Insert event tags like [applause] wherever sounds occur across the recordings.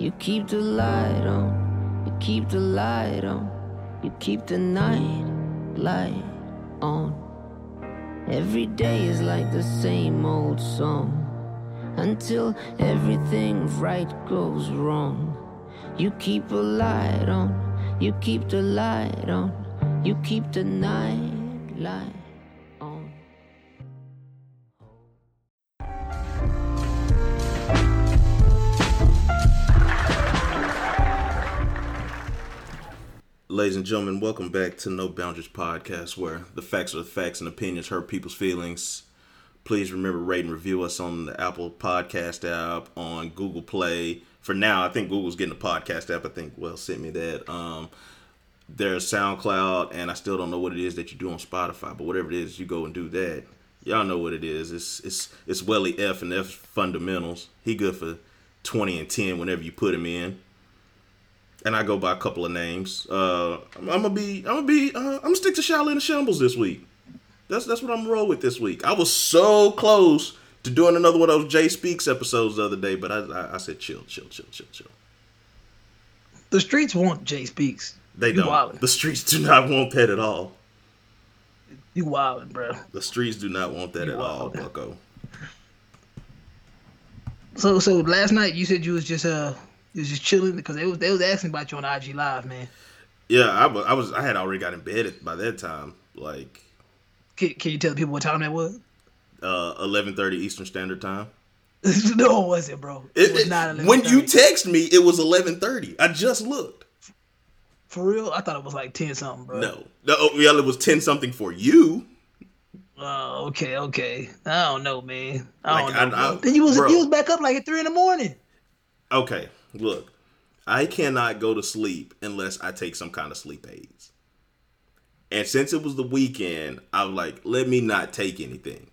You keep the light on, you keep the light on, you keep the night light on. Every day is like the same old song. Until everything right goes wrong. You keep a light on, you keep the light on, you keep the night light Ladies and gentlemen, welcome back to No Boundaries Podcast, where the facts are the facts and opinions hurt people's feelings. Please remember rate and review us on the Apple Podcast app, on Google Play. For now, I think Google's getting a podcast app. I think Well sent me that. Um, there's SoundCloud, and I still don't know what it is that you do on Spotify, but whatever it is, you go and do that. Y'all know what it is. It's it's it's Welly F and F fundamentals. He good for twenty and ten whenever you put him in and I go by a couple of names. Uh, I'm, I'm gonna be, I'm gonna be, uh, I'm gonna stick to Shaolin and Shambles this week. That's that's what I'm roll with this week. I was so close to doing another one of those Jay Speaks episodes the other day, but I, I, I said chill, chill, chill, chill, chill. The streets want Jay Speaks. They You don't. wildin'. The streets do not want that at all. You wildin', bro. The streets do not want that You at all, wildin'. Bucko. So so last night you said you was just uh you was just chilling because they was they was asking about you on IG Live, man. Yeah, I, wa- I was, I had already got in bed by that time, like Can, can you tell the people what time that was? uh, 11:30 Eastern Standard Time. [laughs] no, it wasn't, bro. It, It- was it- not. when you 11:30. text me, it was 11:30. I just looked. for real, I thought it was like ten something, bro. No, no, oh, yeah, it was ten something for you. Oh, okay, okay. I don't know, man. I Like, don't know. I- I- then you was bro. you was back up like at three in the morning. Okay, look, I cannot go to sleep unless I take some kind of sleep aids. And since it was the weekend, I was like, let me not take anything.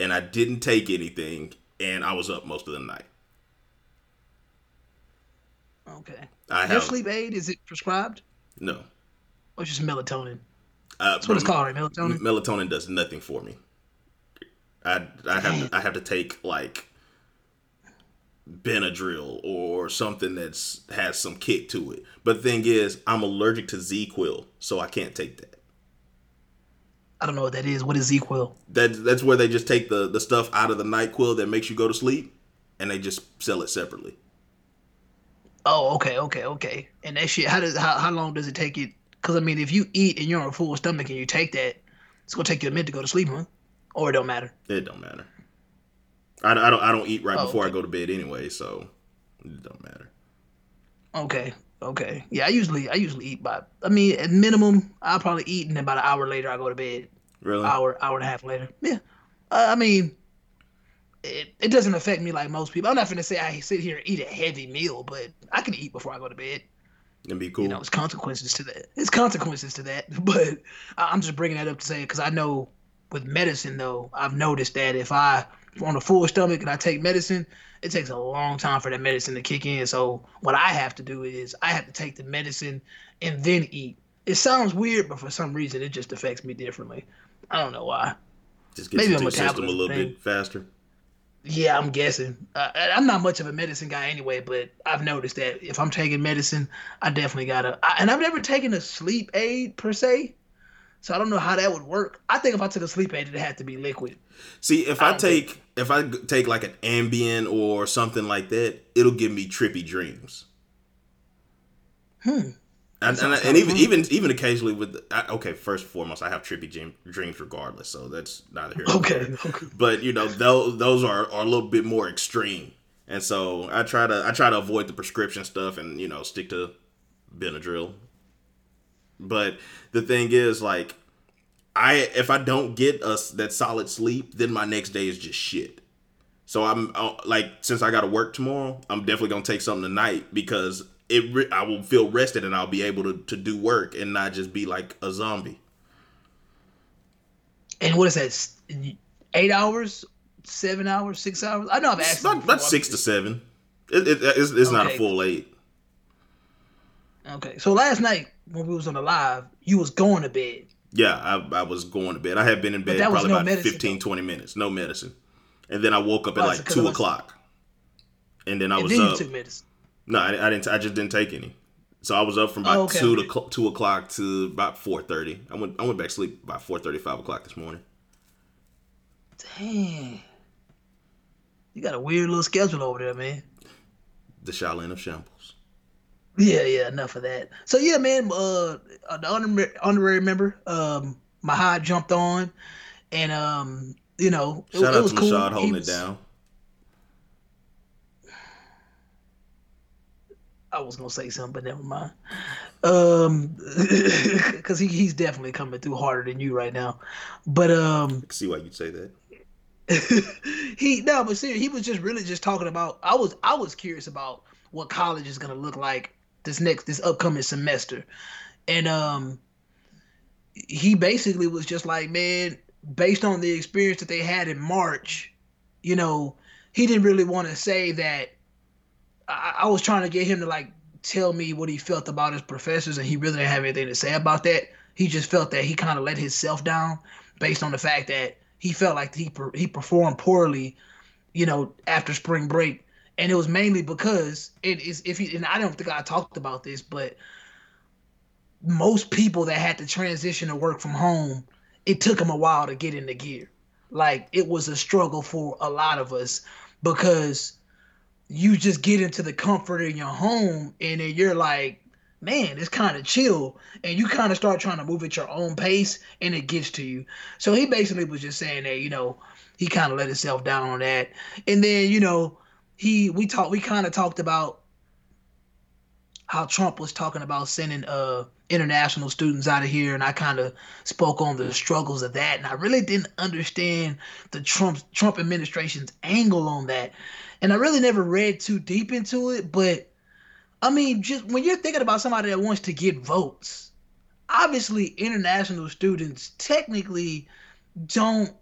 And I didn't take anything, and I was up most of the night. Okay. I Your have sleep aid is it prescribed no. or just melatonin? Uh, That's what it's called, right? Melatonin. Melatonin does nothing for me. I I have to, I have to take like Benadryl or something that's has some kick to it. But the thing is, I'm allergic to ZzzQuil, so I can't take that. I don't know what that is. What is equal? That that's where they just take the the stuff out of the Nyquil that makes you go to sleep, and they just sell it separately. Oh, okay, okay, okay. And that shit, how does how, how long does it take you? Because I mean, if you eat and you're on a full stomach and you take that, it's gonna take you a minute to go to sleep, huh? Or it don't matter. It don't matter. I, I don't I don't eat right Oh, before I go to bed anyway, so it don't matter. Okay, okay. Yeah, I usually I usually eat by. I mean, at minimum, I'll probably eat and then about an hour later I go to bed. Really? Hour, hour and a half later. Yeah. Uh, I mean, it, it doesn't affect me like most people. I'm not gonna say I sit here and eat a heavy meal, but I can eat before I go to bed. It'd be cool. You know, it's consequences to that. It's consequences to that. [laughs] But I'm just bringing that up to say because I know with medicine though, I've noticed that if I on a full stomach and I take medicine, it takes a long time for that medicine to kick in. So what I have to do is I have to take the medicine and then eat. It sounds weird, but for some reason it just affects me differently. I don't know why. just gets maybe a a little thing. bit faster. Yeah, I'm guessing. Uh, I'm not much of a medicine guy anyway, but I've noticed that if I'm taking medicine, I definitely gotta. I, and I've never taken a sleep aid per se, so I don't know how that would work. I think if I took a sleep aid, it had to be liquid. See, if I I, don't take if I take like an Ambien or something like that, it'll give me trippy dreams. Hmm. And, and, and even even even occasionally with I, okay, first and foremost, I have trippy dream, dreams regardless, so that's neither here. nor Okay. there. okay. But you know, those those are, are a little bit more extreme, and so I try to I try to avoid the prescription stuff and you know stick to Benadryl. But the thing is, like, I if I don't get us that solid sleep, then my next day is just shit. So I'm uh, like, since I got to work tomorrow, I'm definitely gonna take something tonight because it re- I will feel rested and I'll be able to to do work and not just be like a zombie. And what is that? Eight hours, seven hours, six hours? I know I've asked. Not, not six to seven. It, it, it's it's not a full eight. Okay, so last night when we was on the live, you was going to bed. Yeah, I, I was going to bed. I had been in bed probably no about medicine, 15, though. 20 minutes. No medicine. and then I woke up at Why? like two was- o'clock, and then I And was then you up. took medicine. No, I, I didn't. I just didn't take any. So I was up from oh, about Oh, okay, two to two o'clock to about four thirty. I went. I went back to sleep by four thirty, five o'clock this morning. Dang. You got a weird little schedule over there, man. The Shaolin of Shambles. Yeah, yeah, enough of that. So yeah, man, uh the honorary, honorary member, um, Mahad jumped on and um, you know, it, Shout it out was to cool. Mashad He holding was- it down. I was gonna say something, but never mind. Um, [laughs] because he, he's definitely coming through harder than you right now. But um, I can see why you'd say that. [laughs] he no, but seriously, he was just really just talking about. I was I was curious about what college is gonna look like this next this upcoming semester, and um, he basically was just like, man, based on the experience that they had in March, you know, he didn't really want to say that. I, I was trying to get him to like tell me what he felt about his professors, and he really didn't have anything to say about that. He just felt that he kind of let himself down based on the fact that he felt like he he performed poorly, you know, after spring break, and it was mainly because it is if he and I don't think I talked about this, but most people that had to transition to work from home, it took them a while to get into gear. Like it was a struggle for a lot of us because you just get into the comfort in your home and then you're like, man, it's kind of chill. And you kind of start trying to move at your own pace and it gets to you. So he basically was just saying that, you know, he kind of let himself down on that. And then, you know, he we talked we kind of talked about how Trump was talking about sending uh international students out of here and I kind of spoke on the struggles of that and I really didn't understand the Trump Trump administration's angle on that. And I really never read too deep into it, but I mean just when you're thinking about somebody that wants to get votes, obviously international students technically don't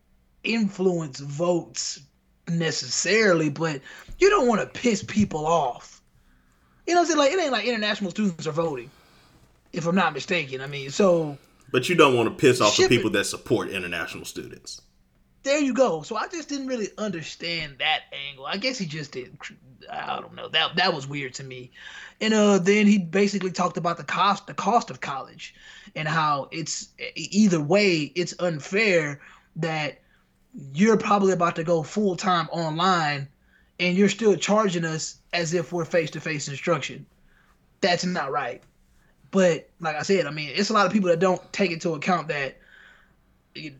influence votes necessarily, but you don't want to piss people off. You know what I'm saying? Like it ain't like international students are voting, if I'm not mistaken. I mean, so But you don't want to piss off the people that support international students. there you go. So I just didn't really understand that angle. I guess he just didn't. I don't know. That that was weird to me. And uh, then he basically talked about the cost, the cost of college, and how it's either way, it's unfair that you're probably about to go full time online, and you're still charging us as if we're face to face instruction. That's not right. But like I said, I mean, it's a lot of people that don't take into account that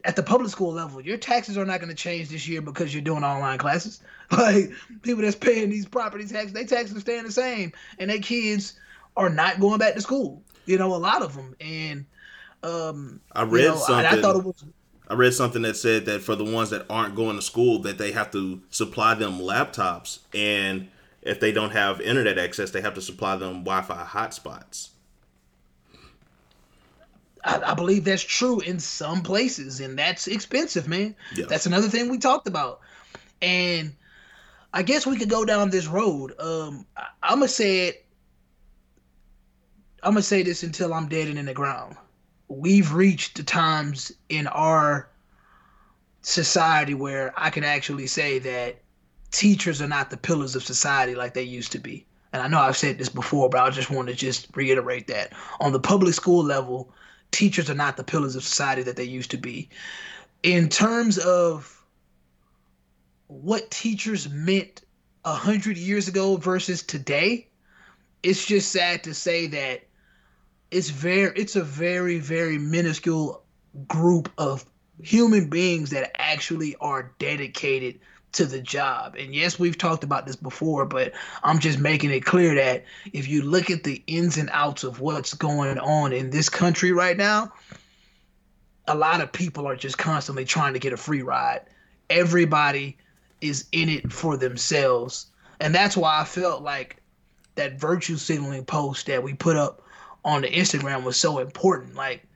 at the public school level, your taxes are not going to change this year because you're doing online classes. [laughs] Like people that's paying these property taxes, they taxes are staying the same, and their kids are not going back to school. You know, a lot of them. And um, I you read know, something. I, I thought it was I read something that said that for the ones that aren't going to school, that they have to supply them laptops, and if they don't have internet access, they have to supply them Wi-Fi hotspots. I, I believe that's true in some places, and that's expensive, man. Yeah. That's another thing we talked about, and I guess we could go down this road. Um, I, I'm gonna say it. I'm gonna say this until I'm dead and in the ground. We've reached the times in our society where I can actually say that teachers are not the pillars of society like they used to be. And I know I've said this before, but I just want to just reiterate that. On the public school level, teachers are not the pillars of society that they used to be. In terms of what teachers meant a hundred years ago versus today, it's just sad to say that it's very it's a very, very minuscule group of human beings that actually are dedicated to the job. And yes, we've talked about this before, but I'm just making it clear that if you look at the ins and outs of what's going on in this country right now, a lot of people are just constantly trying to get a free ride. Everybody is in it for themselves. And that's why I felt like that virtue signaling post that we put up on the Instagram was so important. Like,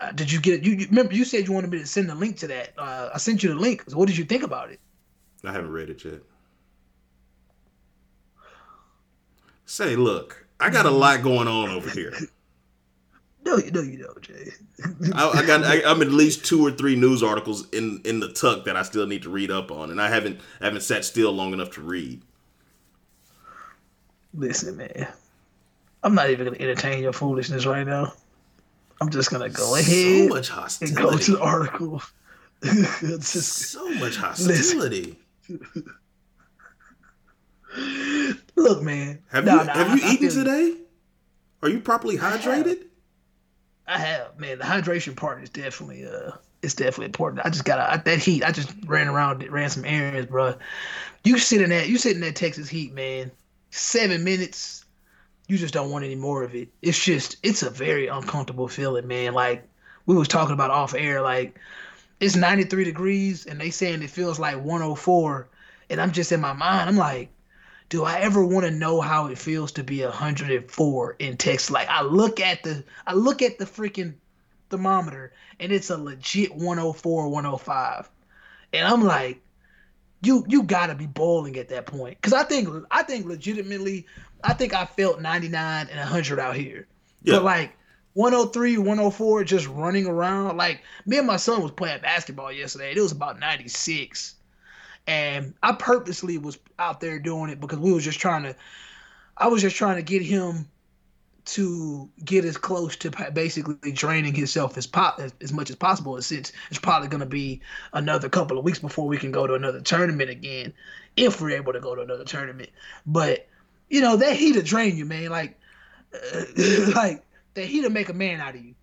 uh, did you get it? You, you remember you said you wanted me to send a link to that. Uh, I sent you the link. So what did you think about it? I haven't read it yet. Say, look, I got a lot going on over here. [laughs] No, you know you don't, Jay. I, I got. I, I'm at least two or three news articles in in the tuck that I still need to read up on, and I haven't haven't sat still long enough to read. Listen, man. I'm not even gonna entertain your foolishness right now. I'm just gonna go So ahead much and go to the article. [laughs] It's just- So much [laughs] hostility. [laughs] look, man. Have you have I- you I eaten feel today? Are you properly hydrated? I have, man. The hydration part is definitely uh, it's definitely important. I just got to that heat. I just ran around, ran some errands, bro. You sit in that, you sit in that Texas heat, man. Seven minutes, you just don't want any more of it. It's just, it's a very uncomfortable feeling, man. Like we was talking about off air, like it's 93 degrees, and they saying it feels like 104, and I'm just in my mind, I'm like. Do I ever want to know how it feels to be 104 in Texas? Like I look at the I look at the freaking thermometer and it's a legit 104 105 and i'm like you you gotta be boiling at that point because i think i think legitimately i think i felt 99 and 100 out here Yeah. but like 103 104 just running around like me and my son was playing basketball yesterday it was about 96 and i purposely was out there doing it because we was just trying to i was just trying to get him to get as close to basically draining himself as, po- as as much as possible. And since it's probably going to be another couple of weeks before we can go to another tournament again, if we're able to go to another tournament. But you know that heat'll drain you, man. Like, uh, [laughs] like that heat'll make a man out of you.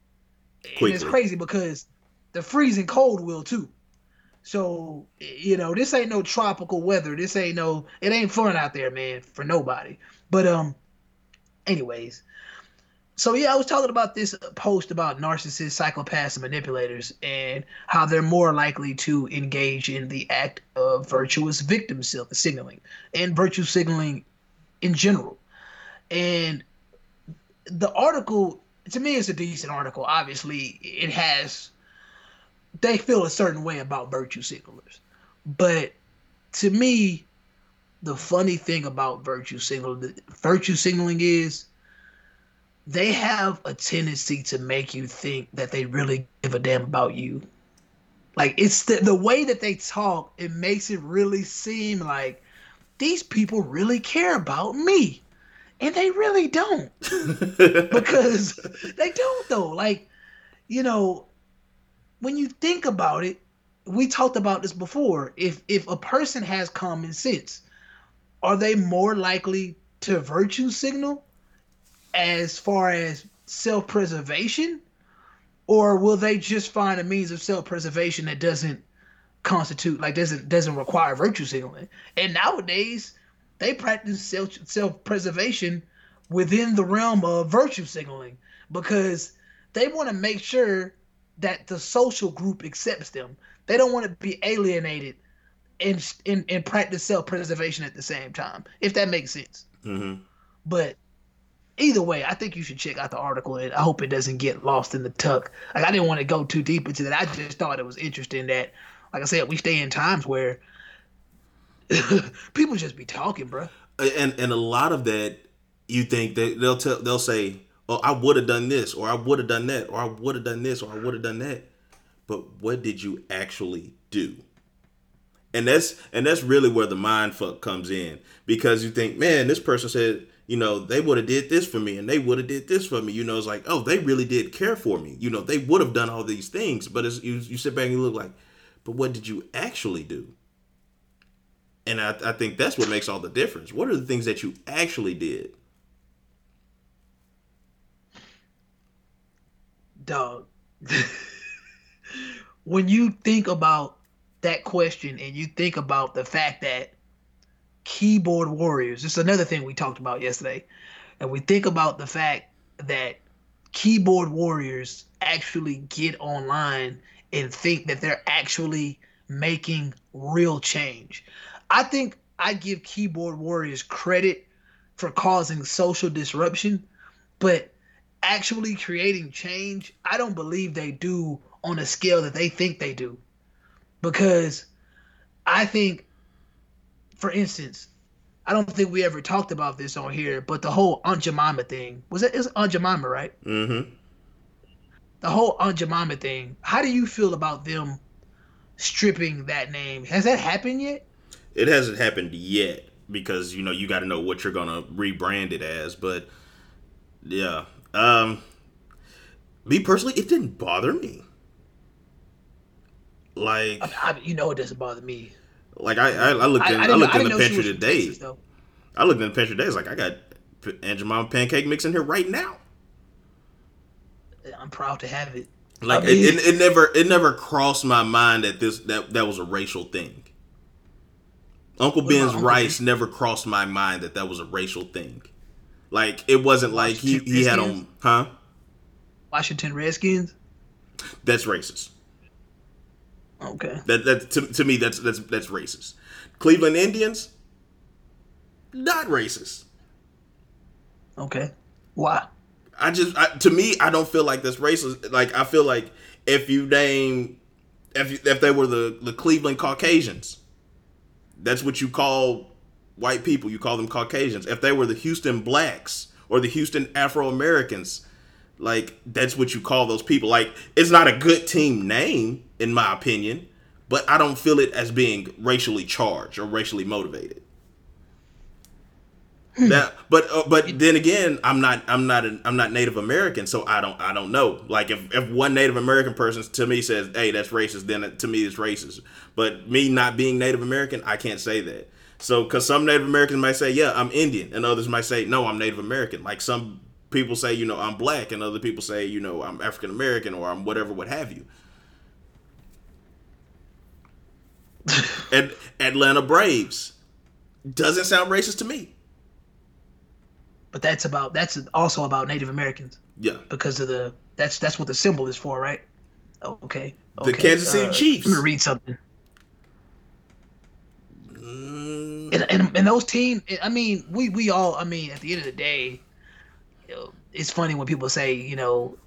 And it's crazy because the freezing cold will too. So you know this ain't no tropical weather. This ain't no. It ain't fun out there, man, for nobody. But um, anyways. So yeah, I was talking about this post about narcissists, psychopaths, and manipulators, and how they're more likely to engage in the act of virtuous victim signaling and virtue signaling in general. And the article, to me, is a decent article. Obviously, it has they feel a certain way about virtue signalers, but to me, the funny thing about virtue signaling, virtue signaling is they have a tendency to make you think that they really give a damn about you. Like it's the the way that they talk, it makes it really seem like these people really care about me. And they really don't. [laughs] because they don't though. Like, you know, when you think about it, we talked about this before. If if a person has common sense, are they more likely to virtue signal as far as self-preservation or will they just find a means of self-preservation that doesn't constitute like doesn't doesn't require virtue signaling and nowadays they practice self self-preservation within the realm of virtue signaling because they want to make sure that the social group accepts them they don't want to be alienated and and, and practice self-preservation at the same time if that makes sense hmm but either way, I think you should check out the article, and I hope it doesn't get lost in the tuck. Like I didn't want to go too deep into that. I just thought it was interesting that, like I said, we stay in times where [laughs] people just be talking, bro. and and a lot of that you think that they'll tell they'll say oh i would have done this or i would have done that or i would have done this or i would have done that. But what did you actually do? And that's and that's really where the mind fuck comes in because you think man this person said you know they would have did this for me and they would have did this for me. You know it's like oh they really did care for me. You know they would have done all these things but it's, you, you sit back and you look like but what did you actually do and I, I think that's what makes all the difference. What are the things that you actually did? Dog. [laughs] when you think about that question and you think about the fact that keyboard warriors, is another thing we talked about yesterday, and we think about the fact that keyboard warriors actually get online and think that they're actually making real change. I think I give keyboard warriors credit for causing social disruption, but actually creating change, I don't believe they do on a scale that they think they do. Because I think, for instance, I don't think we ever talked about this on here, but the whole Aunt Jemima thing was it is Aunt Jemima, right? Mm-hmm. The whole Aunt Jemima thing. How do you feel about them stripping that name? Has that happened yet? It hasn't happened yet because you know you got to know what you're gonna rebrand it as. But yeah, um, me personally, it didn't bother me. Like, I, I, you know, it doesn't bother me. Like I, I, I looked in, I, looked in the pantry today. I looked in the pantry today. It's like I got Aunt Jemima pancake mix in here right now. I'm proud to have it. Like I mean, it, it, it, never, it never crossed my mind that this that that was a racial thing. Uncle Ben's Uncle rice ben? never crossed my mind that that was a racial thing. Like it wasn't like he, he had on, huh? Washington Redskins. That's racist. Okay. That that to, to me that's that's that's racist. Cleveland Indians, not racist. Okay. Why? I just I, to me I don't feel like that's racist. Like I feel like if you name if you, if they were the the Cleveland Caucasians, that's what you call white people. You call them Caucasians. If they were the Houston blacks or the Houston Afro Americans, like that's what you call those people. Like it's not a good team name in my opinion, but I don't feel it as being racially charged or racially motivated. That, but uh, but then again, I'm not I'm not an, I'm not Native American, so I don't I don't know. Like if, if one Native American person to me says, "Hey, that's racist," then to me it's racist. But me not being Native American, I can't say that. So because some Native Americans might say, "Yeah, I'm Indian," and others might say, "No, I'm Native American." Like some people say, you know, I'm black, and other people say, you know, I'm African American or I'm whatever, what have you. [laughs] and Atlanta Braves doesn't sound racist to me. But that's about that's also about Native Americans. Yeah. Because of the that's that's what the symbol is for, right? Okay. okay. The Kansas City uh, Chiefs. Let me read something. Mm. And, and, and those teams, I mean, we we all, I mean, at the end of the day, you know, it's funny when people say, you know,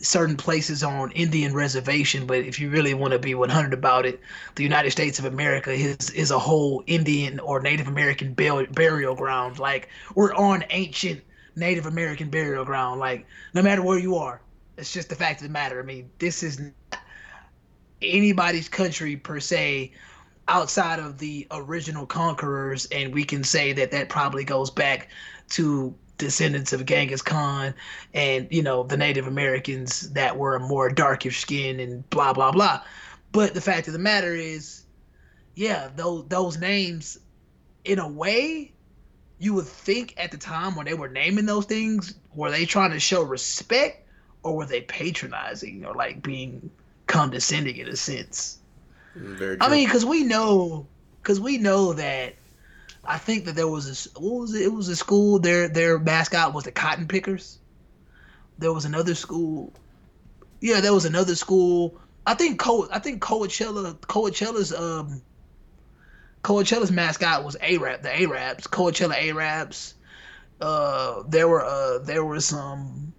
certain places on Indian reservation, but if you really want to be 100 about it, the United States of America is is a whole Indian or Native American burial ground. Like we're on ancient Native American burial ground. Like no matter where you are, it's just the fact of the matter. I mean, this is anybody's country per se outside of the original conquerors, and we can say that that probably goes back to descendants of Genghis Khan and you know the Native Americans that were more darker skin and blah blah blah. But the fact of the matter is, yeah, those those names, in a way, you would think at the time when they were naming those things, were they trying to show respect or were they patronizing or like being condescending in a sense? Mm, I mean, because we know, because we know that I think that there was a what was it? It was a school. Their their mascot was the Cotton Pickers. There was another school. Yeah, there was another school. I think Co. I think Coachella Coachella's um Coachella's mascot was Arab. The Arabs. Coachella Arabs. Uh, there were uh there were some.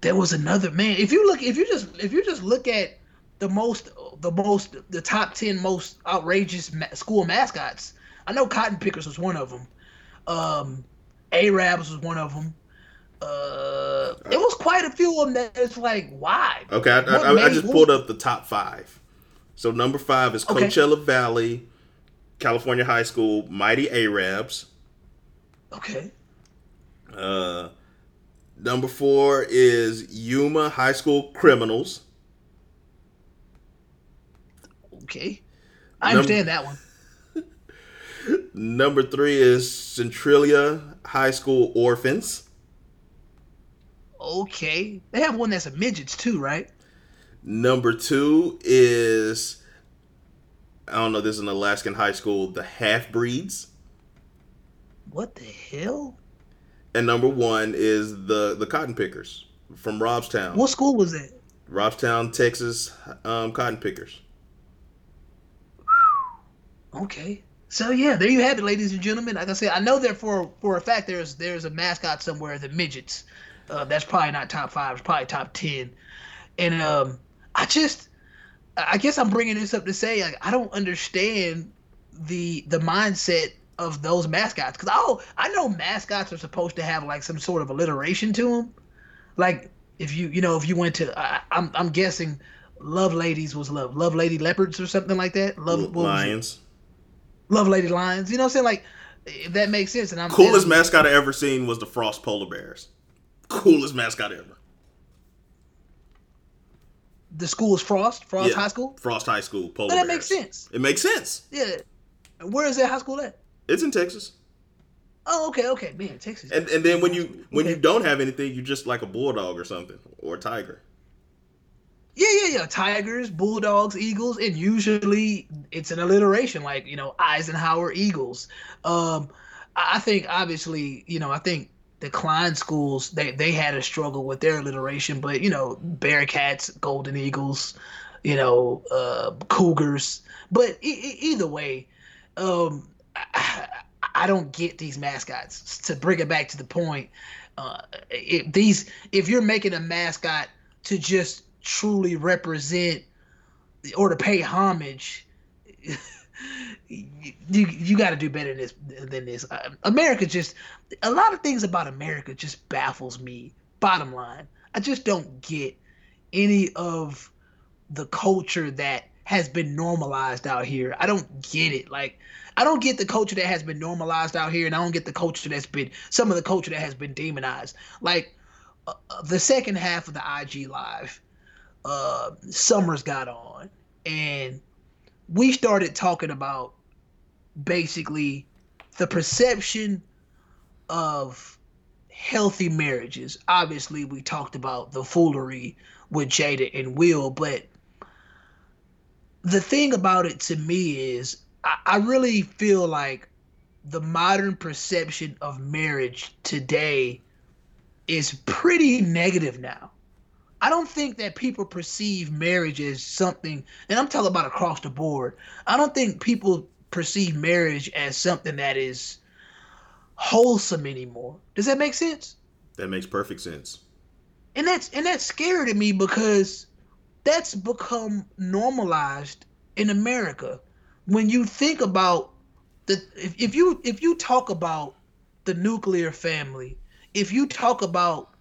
There was another man. If you look, if you just if you just look at the most the most the top 10 most outrageous ma- school mascots I know Cotton Pickers was one of them. Um, Arabs was one of them. Uh, it was quite a few of them that it's like, why? Okay, I, I, I just pulled up the top five. So number five is Coachella okay. Valley, California High School, Mighty Arabs. Okay. Uh, number four is Yuma High School Criminals. Okay, I number, understand that one. Number three is Centralia High School Orphans. Okay. They have one that's a midgets too, right? Number two is I don't know, this is an Alaskan high school, the half breeds. What the hell? And number one is the the cotton pickers from Robstown. What school was it? Robstown, Texas, um, cotton pickers. Okay. So yeah, there you have it, ladies and gentlemen. Like I said, I know that for for a fact there's there's a mascot somewhere, the midgets. Uh, that's probably not top five. It's probably top ten. And um, I just, I guess I'm bringing this up to say like I don't understand the the mindset of those mascots because oh I know mascots are supposed to have like some sort of alliteration to them, like if you you know if you went to I, I'm I'm guessing Love Ladies was love Love Lady Leopards or something like that. Love Lions. Love Lady Lions. You know what I'm saying? Like if that makes sense. And I'm coolest mascot I ever seen was the Frost Polar Bears. Coolest mascot ever. The school is Frost, Frost Yeah. High School. Frost High School Polar Well, that Bears. makes sense. It makes sense. Yeah. Where is that high school at? It's in Texas. Oh, okay, okay, man, Texas. And and then when you when you don't have anything, you're just like a bulldog or something or a tiger. Yeah, yeah, yeah. Tigers, Bulldogs, Eagles, and usually it's an alliteration, like you know Eisenhower Eagles. Um, I think obviously, you know, I think the Klein schools they they had a struggle with their alliteration, but you know, Bearcats, Golden Eagles, you know, uh, Cougars. But e- e- either way, um, I, I don't get these mascots. To bring it back to the point, uh, if these if you're making a mascot to just truly represent or to pay homage, [laughs] you you got to do better than this than this. Uh, America just a lot of things about America just baffles me. Bottom line, I just don't get any of the culture that has been normalized out here. I don't get it. Like I don't get the culture that has been normalized out here, and I don't get the culture that's been some of the culture that has been demonized. Like uh, the second half of the IG live, uh, Summers got on, and we started talking about basically the perception of healthy marriages. Obviously, we talked about the foolery with Jada and Will, but the thing about it to me is I, I really feel like the modern perception of marriage today is pretty negative now. I don't think that people perceive marriage as something, and I'm talking about across the board. I don't think people perceive marriage as something that is wholesome anymore. Does that make sense? That makes perfect sense. and that's and that's scary to me because that's become normalized in America. When you think about the if, if you if you talk about the nuclear family, if you talk about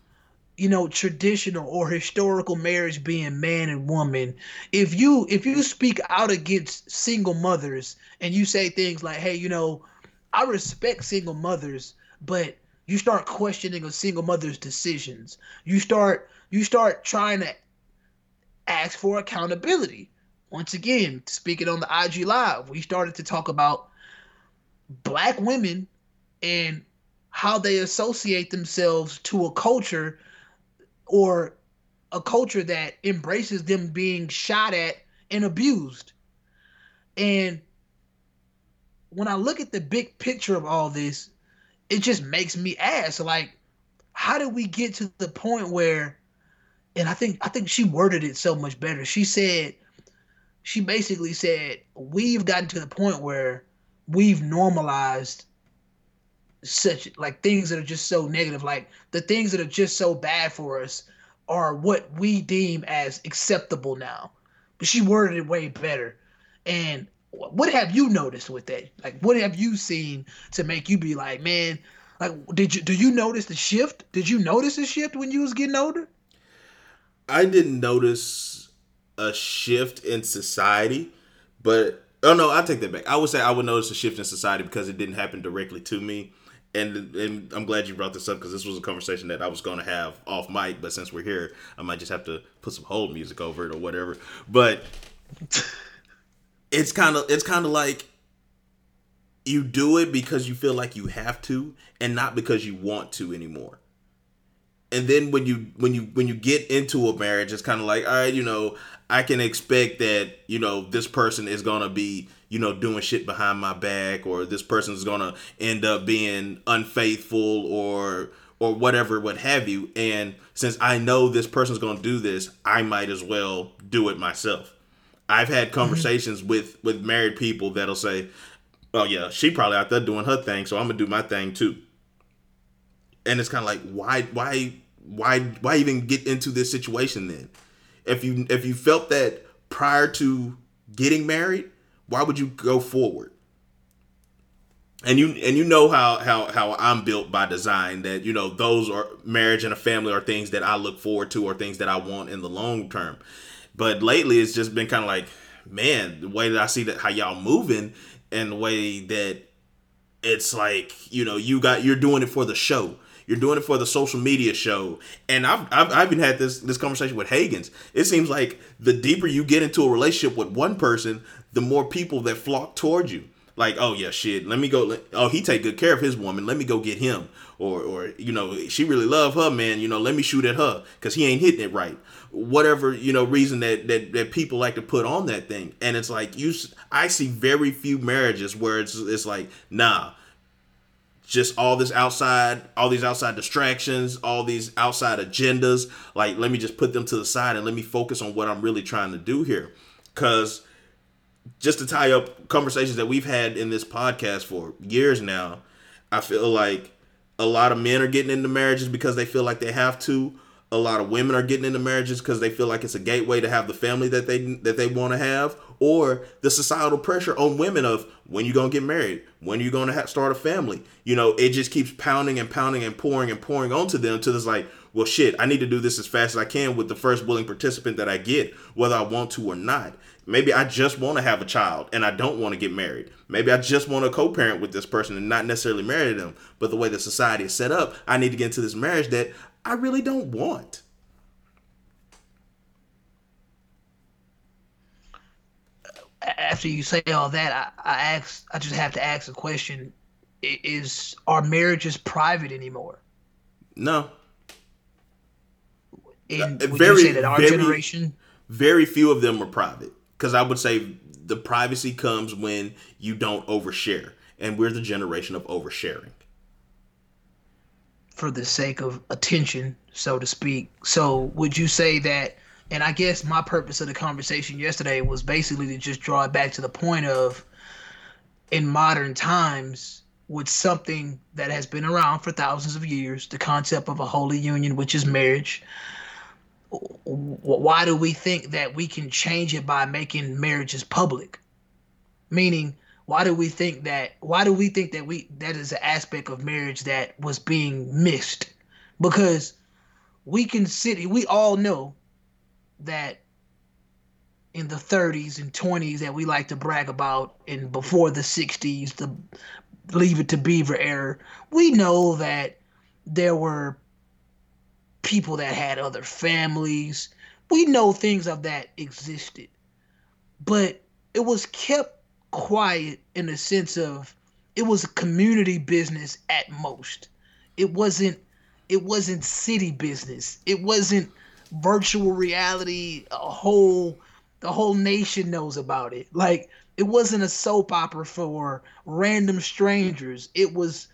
you know traditional or historical marriage being man and woman, if you if you speak out against single mothers and you say things like, "Hey, you know, I respect single mothers, but you start questioning a single mother's decisions. You start you start trying to ask for accountability. Once again, speaking on the IG live, we started to talk about black women and how they associate themselves to a culture or a culture that embraces them being shot at and abused. And when I look at the big picture of all this, it just makes me ask like how did we get to the point where and I think I think she worded it so much better. She said she basically said we've gotten to the point where we've normalized such like things that are just so negative like the things that are just so bad for us are what we deem as acceptable now. But she worded it way better. And what have you noticed with that? Like, what have you seen to make you be like, man? Like, did you do you notice the shift? Did you notice the shift when you was getting older? I didn't notice a shift in society, but oh no, I take that back. I would say I would notice a shift in society because it didn't happen directly to me. And, and I'm glad you brought this up because this was a conversation that I was going to have off mic, but since we're here, I might just have to put some hold music over it or whatever. But it's kind of it's kind of like you do it because you feel like you have to and not because you want to anymore and then when you when you when you get into a marriage it's kind of like all right you know i can expect that you know this person is gonna be you know doing shit behind my back or this person's gonna end up being unfaithful or or whatever what have you. And since i know this person's gonna do this i might as well do it myself. I've had mm-hmm. conversations with with married people that'll say oh yeah she probably out there doing her thing so i'm gonna do my thing too. And it's kind of like why why why why even get into this situation then? If you if you felt that prior to getting married why would you go forward and you and you know how how how I'm built by design that you know those are marriage and a family are things that I look forward to or things that I want in the long term. But lately it's just been kind of like, man, the way that I see that how y'all moving and the way that it's like, you know, you got you're doing it for the show. You're doing it for the social media show. And I've, I've, I've even had this, this conversation with Hagans. It seems like the deeper you get into a relationship with one person, the more people that flock towards you like, oh yeah, shit. Let me go. Oh, he take good care of his woman. Let me go get him. Or, or you know, she really love her man. You know, let me shoot at her because he ain't hitting it right. Whatever you know reason that, that that people like to put on that thing, and it's like you. I see very few marriages where it's it's like nah, just all this outside, all these outside distractions, all these outside agendas. Like, let me just put them to the side and let me focus on what I'm really trying to do here, because just to tie up conversations that we've had in this podcast for years now, I feel like a lot of men are getting into marriages because they feel like they have to. A lot of women are getting into marriages because they feel like it's a gateway to have the family that they that they want to have, or the societal pressure on women of when you gonna get married, when you gonna have, start a family. You know, it just keeps pounding and pounding and pouring and pouring onto them to this like, well, shit, I need to do this as fast as I can with the first willing participant that I get, whether I want to or not. Maybe I just want to have a child and I don't want to get married. Maybe I just want to co parent with this person and not necessarily marry them. But the way the society is set up, I need to get into this marriage that I really don't want. After you say all that, I, I ask. I just have to ask a question: Is our marriages private anymore? No. In, uh, very, you say that our very, generation? Very few of them are private because I would say the privacy comes when you don't overshare, and we're the generation of oversharing for the sake of attention, so to speak. So, would you say that? And I guess my purpose of the conversation yesterday was basically to just draw it back to the point of in modern times, with something that has been around for thousands of years, the concept of a holy union, which is marriage, why do we think that we can change it by making marriages public? Meaning, why do we think that why do we think that we that is an aspect of marriage that was being missed? Because we can sit we all know that in the 30s and 20s that we like to brag about and before the 60s the leave it to beaver era we know that there were people that had other families. We know things of that existed. But it was kept quiet in the sense of it was a community business at most. It wasn't it wasn't city business. It wasn't virtual reality a whole the whole nation knows about it. Like it wasn't a soap opera for random strangers. It was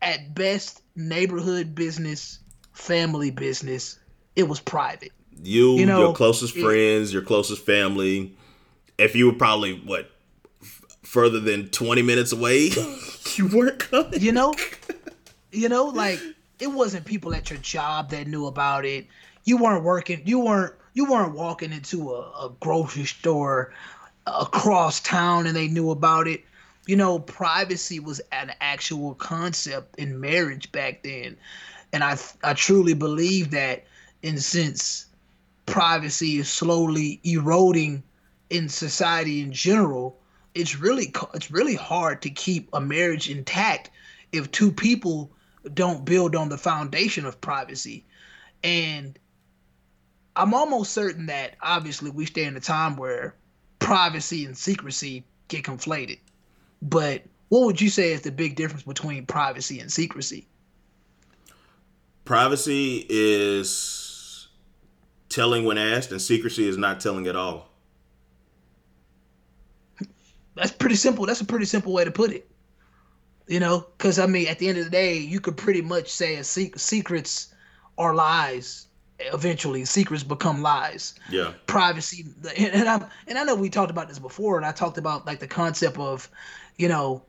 at best neighborhood business family business. It was private. You, you know, your closest it, friends, your closest family. If you were probably what f- further than twenty minutes away, [laughs] [laughs] you weren't coming. You know, you know, like it wasn't people at your job that knew about it. You weren't working. You weren't. You weren't walking into a, a grocery store across town and they knew about it you know, privacy was an actual concept in marriage back then and I I truly believe that in since privacy is slowly eroding in society in general, it's really it's really hard to keep a marriage intact if two people don't build on the foundation of privacy. And I'm almost certain that obviously we stay in a time where privacy and secrecy get conflated. But what would you say is the big difference between privacy and secrecy? Privacy is telling when asked, and secrecy is not telling at all. That's pretty simple. That's a pretty simple way to put it. You know, because I mean, at the end of the day, you could pretty much say a se- secrets are lies. Eventually, secrets become lies. Yeah. Privacy, and, and I and I know we talked about this before, and I talked about like the concept of, you know,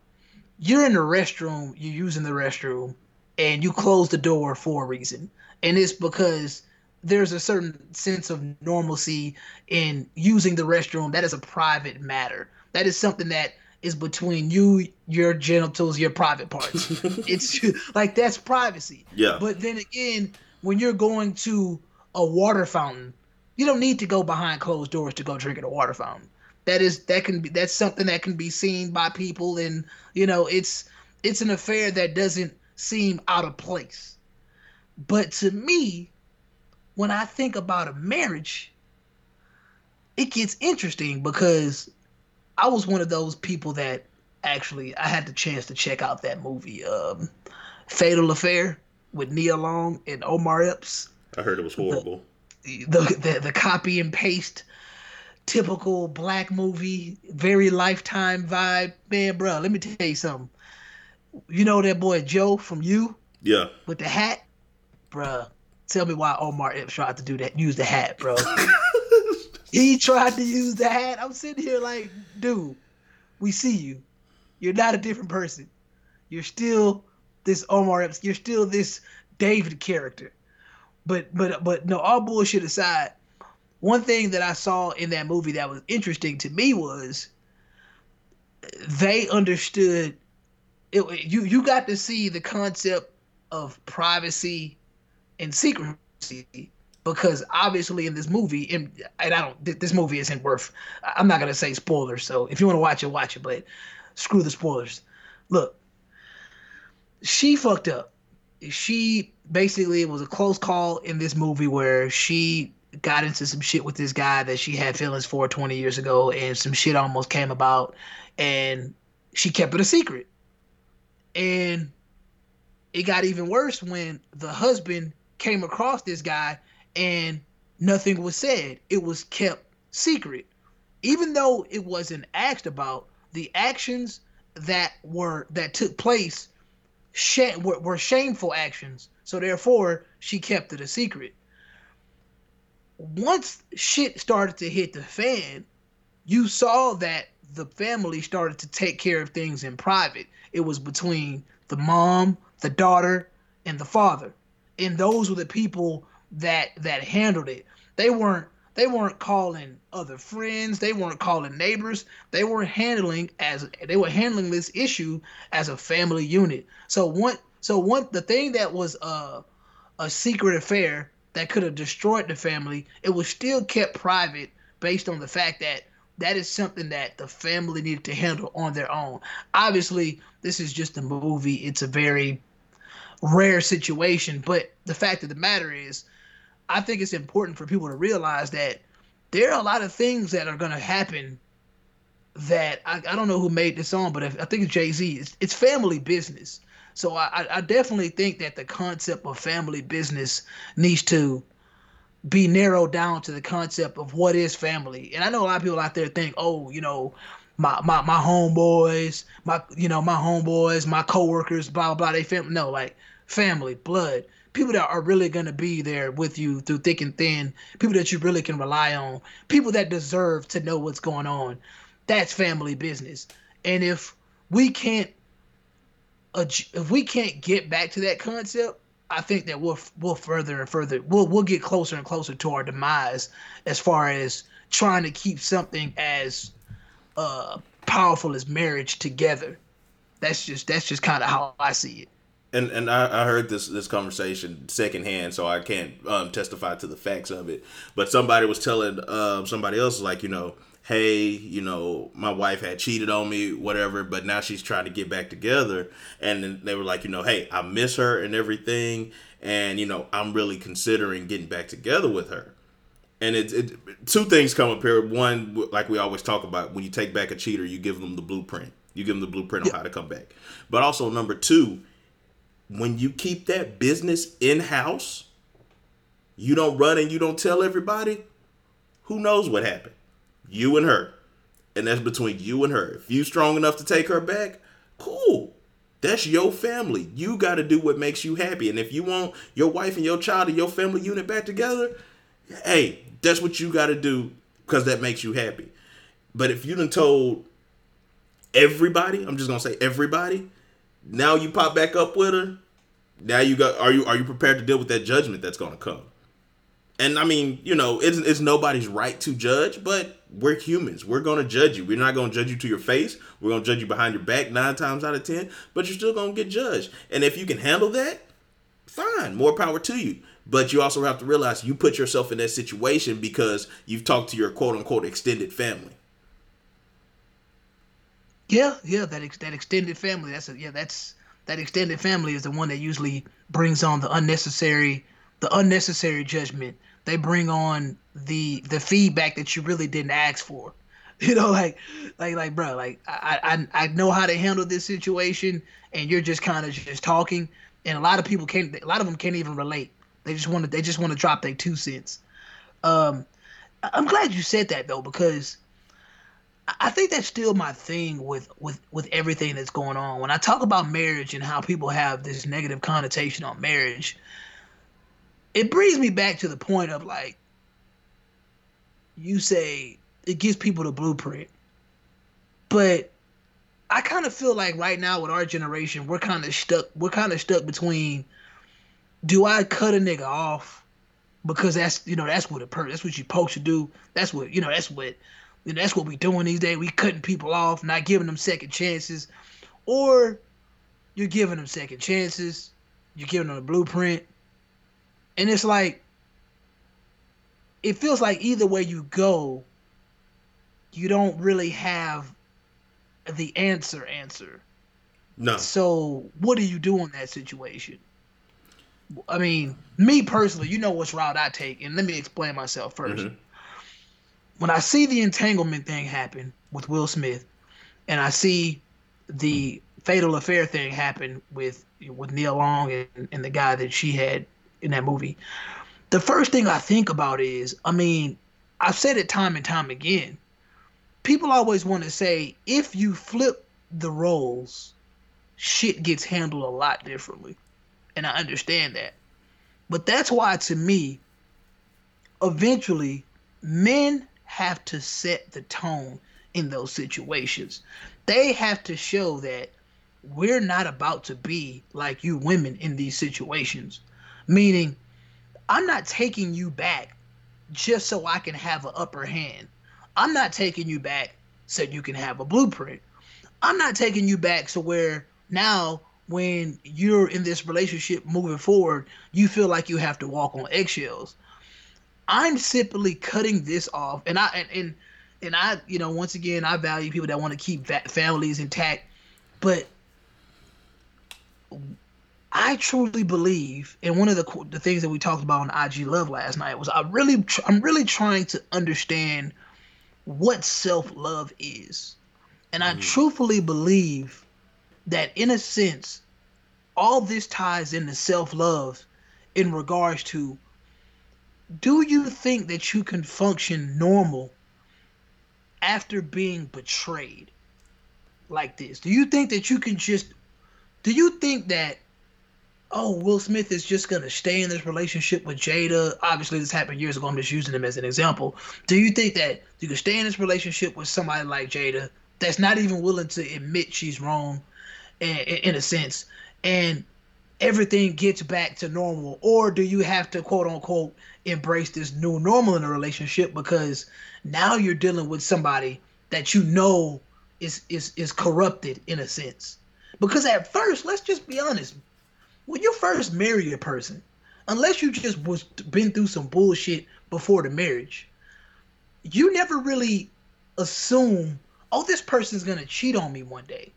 you're in the restroom, you're using the restroom, and you close the door for a reason. And it's because there's a certain sense of normalcy in using the restroom. That is a private matter. That is something that is between you, your genitals, your private parts. [laughs] it's [laughs] like that's privacy. Yeah. But then again, when you're going to a water fountain, you don't need to go behind closed doors to go drink at a water fountain. That is that can be that's something that can be seen by people and you know, it's it's an affair that doesn't seem out of place. But to me, when I think about a marriage, it gets interesting because I was one of those people that actually I had the chance to check out that movie, um, Fatal Affair with Nia Long and Omar Epps. I heard it was horrible. The the, the, the copy and paste typical black movie, very lifetime vibe. Man, bro, let me tell you something. You know that boy Joe from you Yeah. with the hat? Bruh, tell me why Omar Epps tried to do that, use the hat, bro. [laughs] he tried to use the hat. I'm sitting here like, dude, we see you. You're not a different person. You're still this Omar Epps. You're still this David character. But but but no, all bullshit aside, one thing that I saw in that movie that was interesting to me was they understood it, you you got to see the concept of privacy and secrecy because obviously in this movie and, and I don't this movie isn't worth I'm not gonna say spoilers so if you want to watch it watch it but screw the spoilers. Look she fucked up. She basically it was a close call in this movie where she got into some shit with this guy that she had feelings for 20 years ago and some shit almost came about and she kept it a secret and it got even worse when the husband came across this guy and nothing was said. It was kept secret. Even though it wasn't asked about, the actions that were that took place sh- were, were shameful actions. So therefore, she kept it a secret. Once shit started to hit the fan, you saw that the family started to take care of things in private. It was between the mom, the daughter, and the father. And those were the people that that handled it. They weren't they weren't calling other friends, they weren't calling neighbors. They were handling as they were handling this issue as a family unit. So one so one the thing that was a a secret affair that could have destroyed the family, it was still kept private based on the fact that that is something that the family needed to handle on their own. Obviously, this is just a movie. It's a very rare situation, but the fact of the matter is, I think it's important for people to realize that there are a lot of things that are going to happen that I, I don't know who made this song, but I think it's Jay Z. It's, it's family business. So I, I definitely think that the concept of family business needs to be narrowed down to the concept of what is family. And I know a lot of people out there think, oh, you know, my my my homeboys, my you know my homeboys, my coworkers, blah blah blah. They family. No, like family, blood, people that are really gonna be there with you through thick and thin. People that you really can rely on. People that deserve to know what's going on. That's family business. And if we can't, if we can't get back to that concept, I think that we'll we'll further and further we'll we'll get closer and closer to our demise as far as trying to keep something as uh, powerful as marriage together. That's just that's just kind of how I see it. And and I, I heard this this conversation secondhand, so I can't um, testify to the facts of it. But somebody was telling uh, somebody else like you know, hey, you know, my wife had cheated on me, whatever, but now she's trying to get back together. And then they were like, you know, hey, I miss her and everything, and you know, I'm really considering getting back together with her. And it, it two things come up here. One, like we always talk about, when you take back a cheater, you give them the blueprint. You give them the blueprint on how to come back. But also number two, when you keep that business in house, you don't run and you don't tell everybody. Who knows what happened? You and her, and that's between you and her. If you strong enough to take her back, cool. That's your family. You got to do what makes you happy. And if you want your wife and your child and your family unit back together, hey, that's what you got to do because that makes you happy. But if you done told everybody, I'm just gonna say everybody, now you pop back up with her. Now you got are you are you prepared to deal with that judgment that's gonna come? And I mean, you know, it's it's nobody's right to judge, but we're humans. We're gonna judge you. We're not gonna judge you to your face. We're gonna judge you behind your back nine times out of ten. But you're still gonna get judged. And if you can handle that, fine. More power to you. But you also have to realize you put yourself in that situation because you've talked to your quote unquote extended family. Yeah, yeah, that ex- that extended family. That's a, yeah, that's that extended family is the one that usually brings on the unnecessary the unnecessary judgment. They bring on the the feedback that you really didn't ask for. [laughs] You know, like like like bro, like I I I know how to handle this situation, and you're just kind of just talking, and a lot of people can't. A lot of them can't even relate. They just want to they just want to drop their two cents. Um, I'm glad you said that though because I think that's still my thing with with with everything that's going on. When I talk about marriage and how people have this negative connotation on marriage, it brings me back to the point of like you say it gives people the blueprint. But I kind of feel like right now with our generation, we're kind of stuck we're kind of stuck between do I cut a nigga off because that's you know that's what a per that's what you're supposed to do. That's what you know that's what you know, that's what we doing these days. We cutting people off, not giving them second chances, or you're giving them second chances. You're giving them a blueprint, and it's like it feels like either way you go, you don't really have the answer. Answer. No. So what do you do in that situation? I mean, me personally, you know which route I take, and let me explain myself 1st Mhm. When I see the entanglement thing happen with Will Smith, and I see the fatal affair thing happen with with Neil Long and, and the guy that she had in that movie, the first thing I think about is, I mean, I've said it time and time again. People always want to say if you flip the roles, shit gets handled a lot differently and I understand that. But that's why, to me, eventually, men have to set the tone in those situations. They have to show that we're not about to be like you women in these situations. Meaning, I'm not taking you back just so I can have an upper hand. I'm not taking you back so you can have a blueprint. I'm not taking you back so where now when you're in this relationship moving forward, you feel like you have to walk on eggshells. I'm simply cutting this off, and I and and, and I, you know, once again, I value people that want to keep families intact, but I truly believe, and one of the the things that we talked about on IG Live last night was I really, tr- I'm really trying to understand what self love is, and I mm. truthfully believe that in a sense all this ties into self-love in regards to do you think that you can function normal after being betrayed like this? Do you think that you can just do you think that oh will smith is just going to stay in this relationship with jada. Obviously this happened years ago. I'm just using him as an example. Do you think that you can stay in this relationship with somebody like jada that's not even willing to admit she's wrong in, in a sense, and everything gets back to normal, or do you have to quote unquote embrace this new normal in a relationship because now you're dealing with somebody that you know is is is corrupted in a sense? Because at first, let's just be honest, when you first marry a person, unless you just was been through some bullshit before the marriage, you never really assume, oh, this person's gonna cheat on me one day.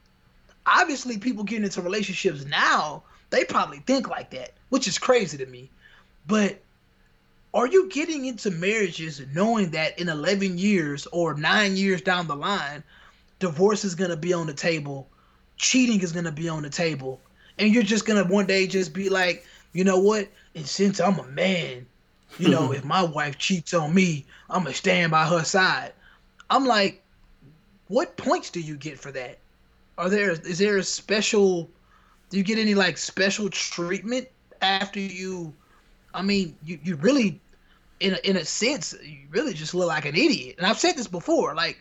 Obviously people getting into relationships now they probably think like that which is crazy to me. But are you getting into marriages knowing that in 11 years or 9 years down the line divorce is to be on the table cheating is to be on the table and you're just to one day just be like you know what? And since i'm a man you know [laughs] if my wife cheats on me i'm to stand by her side. I'm like what points do you get for that? Are there is there a special do you get any like special treatment after you i mean you, you really in a, in a sense you really just look like an idiot. And i've said this before like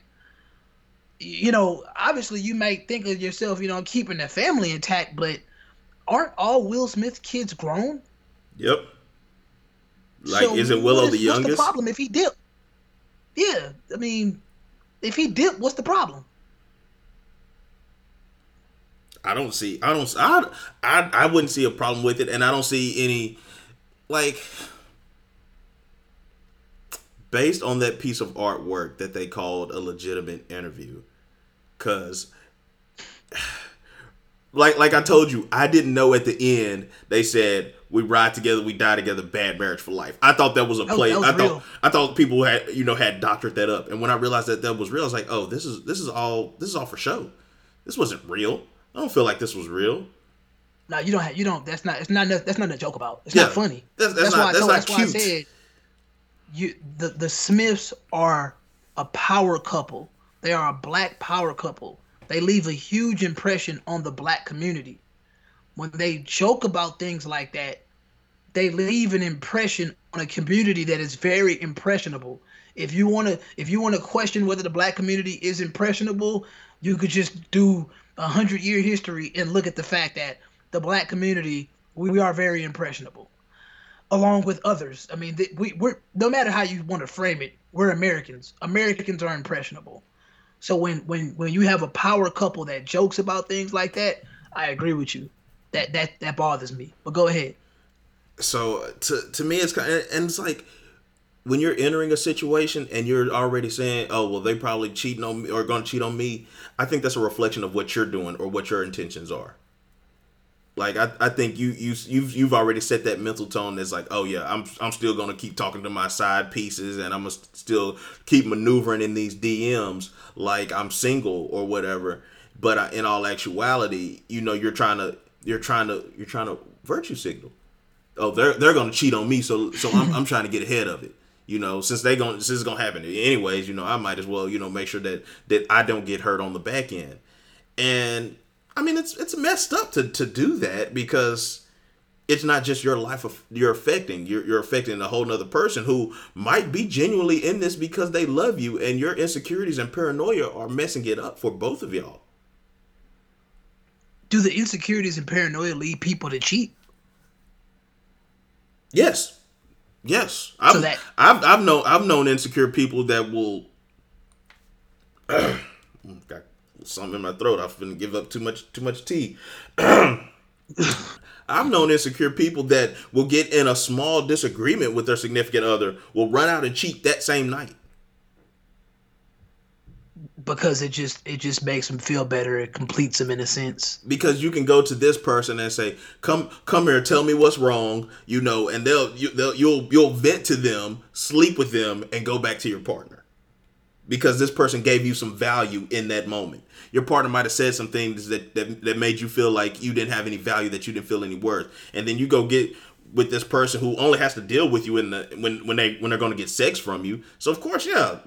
you know obviously you might think of yourself you know keeping the family intact but aren't all will smith kids grown Yep. Like, So is it Willow is- the youngest? what's the problem if he did yeah i mean If he did, what's the problem? I don't see. I don't. I, I. I wouldn't see a problem with it, and I don't see any, like, based on that piece of artwork that they called a legitimate interview, because, like, like I told you, I didn't know at the end they said we ride together, we die together, bad marriage for life. I thought that was a play. was I real. thought I thought people had you know had doctored that up, and when I realized that that was real, I was like, oh, this is this is all this is all for show. This wasn't real. I don't feel like this was real. No, you don't have. You don't. That's not. It's not. That's not a joke about. It's Yeah. not funny. That's- that's not- why. I that's told, that's why I cute. said you. The the Smiths are a power couple. They are a black power couple. They leave a huge impression on the black community. When they joke about things like that, they leave an impression on a community that is very impressionable. If you want to, if you want to question whether the black community is impressionable, you could just do a hundred year history and look at the fact that the black community we, we are very impressionable, along with others. I mean, we we're no matter how you want to frame it, we're Americans. Americans are impressionable. So when when when you have a power couple that jokes about things like that, I agree with you. That that that bothers me. But go ahead. So to to me, it's kind of, and it's like when you're entering a situation and you're already saying, "Oh, well, they probably cheating on me or going to cheat on me." I think that's a reflection of what you're doing or what your intentions are. Like I, I think you you you've you've already set that mental tone that's like, oh yeah, I'm I'm still gonna keep talking to my side pieces and I'm gonna still keep maneuvering in these DMs like I'm single or whatever. But I, in all actuality, you know, you're trying to you're trying to you're trying to virtue signal. Oh, they're they're gonna cheat on me, so so I'm I'm trying to get ahead of it. You know, since they going since it's gonna happen anyways, you know, I might as well you know make sure that that I don't get hurt on the back end. And I mean, it's it's messed up to to do that because it's not just your life of you're affecting you're, you're affecting a whole nother person who might be genuinely in this because they love you and your insecurities and paranoia are messing it up for both of y'all. Do the insecurities and paranoia lead people to cheat? yes. Yes. I've, So that- I've, I've known i've known insecure people that will [clears throat] oh got something in my throat i've been give up too much too much tea [clears throat] I've known insecure people that will get in a small disagreement with their significant other, will run out and cheat that same night. Because it just it just makes them feel better. It completes them in a sense. Because you can go to this person and say, "Come, come here, tell me what's wrong," you know, and they'll, you, they'll you'll you'll vent to them, sleep with them, and go back to your partner. Because this person gave you some value in that moment. Your partner might have said some things that, that that made you feel like you didn't have any value, that you didn't feel any worth, and then you go get with this person who only has to deal with you in the when when they when they're going to get sex from you. So of course, yeah,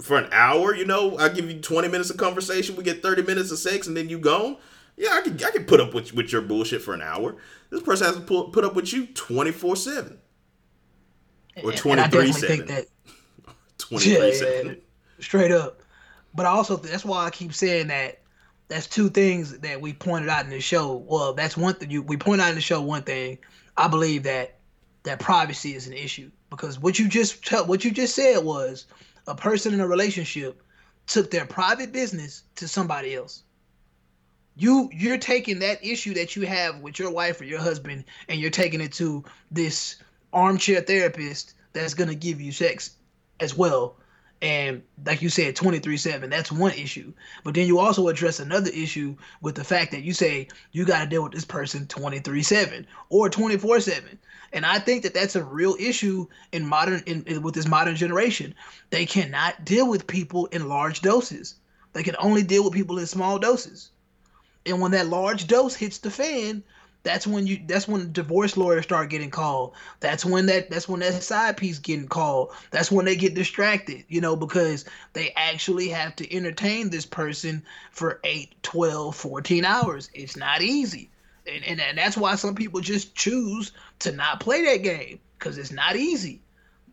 for an hour, you know, I give you twenty minutes of conversation, we get thirty minutes of sex, and then you gone. Yeah, I can I can put up with with your bullshit for an hour. This person has to put put up with you twenty four seven or 23-7 i think that [laughs] Twenty Yeah, three yeah, seven. Straight up. But I also that's why I keep saying that that's two things that we pointed out in the show. Well, that's one thing you we point out in the show one thing. I believe that that privacy is an issue because what you just tell what you just said was a person in a relationship took their private business to somebody else. You you're taking that issue that you have with your wife or your husband and you're taking it to this armchair therapist that's going to give you sex as well. And like you said, 23 7, that's one issue. But then you also address another issue with the fact that you say you got to deal with this person 23 7 or 24 7. And I think that that's a real issue in modern, in, in- with this modern generation. They cannot deal with people in large doses, they can only deal with people in small doses. And when that large dose hits the fan, that's when you that's when divorce lawyers start getting called. That's when that that's when that side piece getting called. That's when they get distracted, you know, because they actually have to entertain this person for 8, 12, 14 hours. It's not easy. And and, and that's why some people just choose to not play that game cuz it's not easy.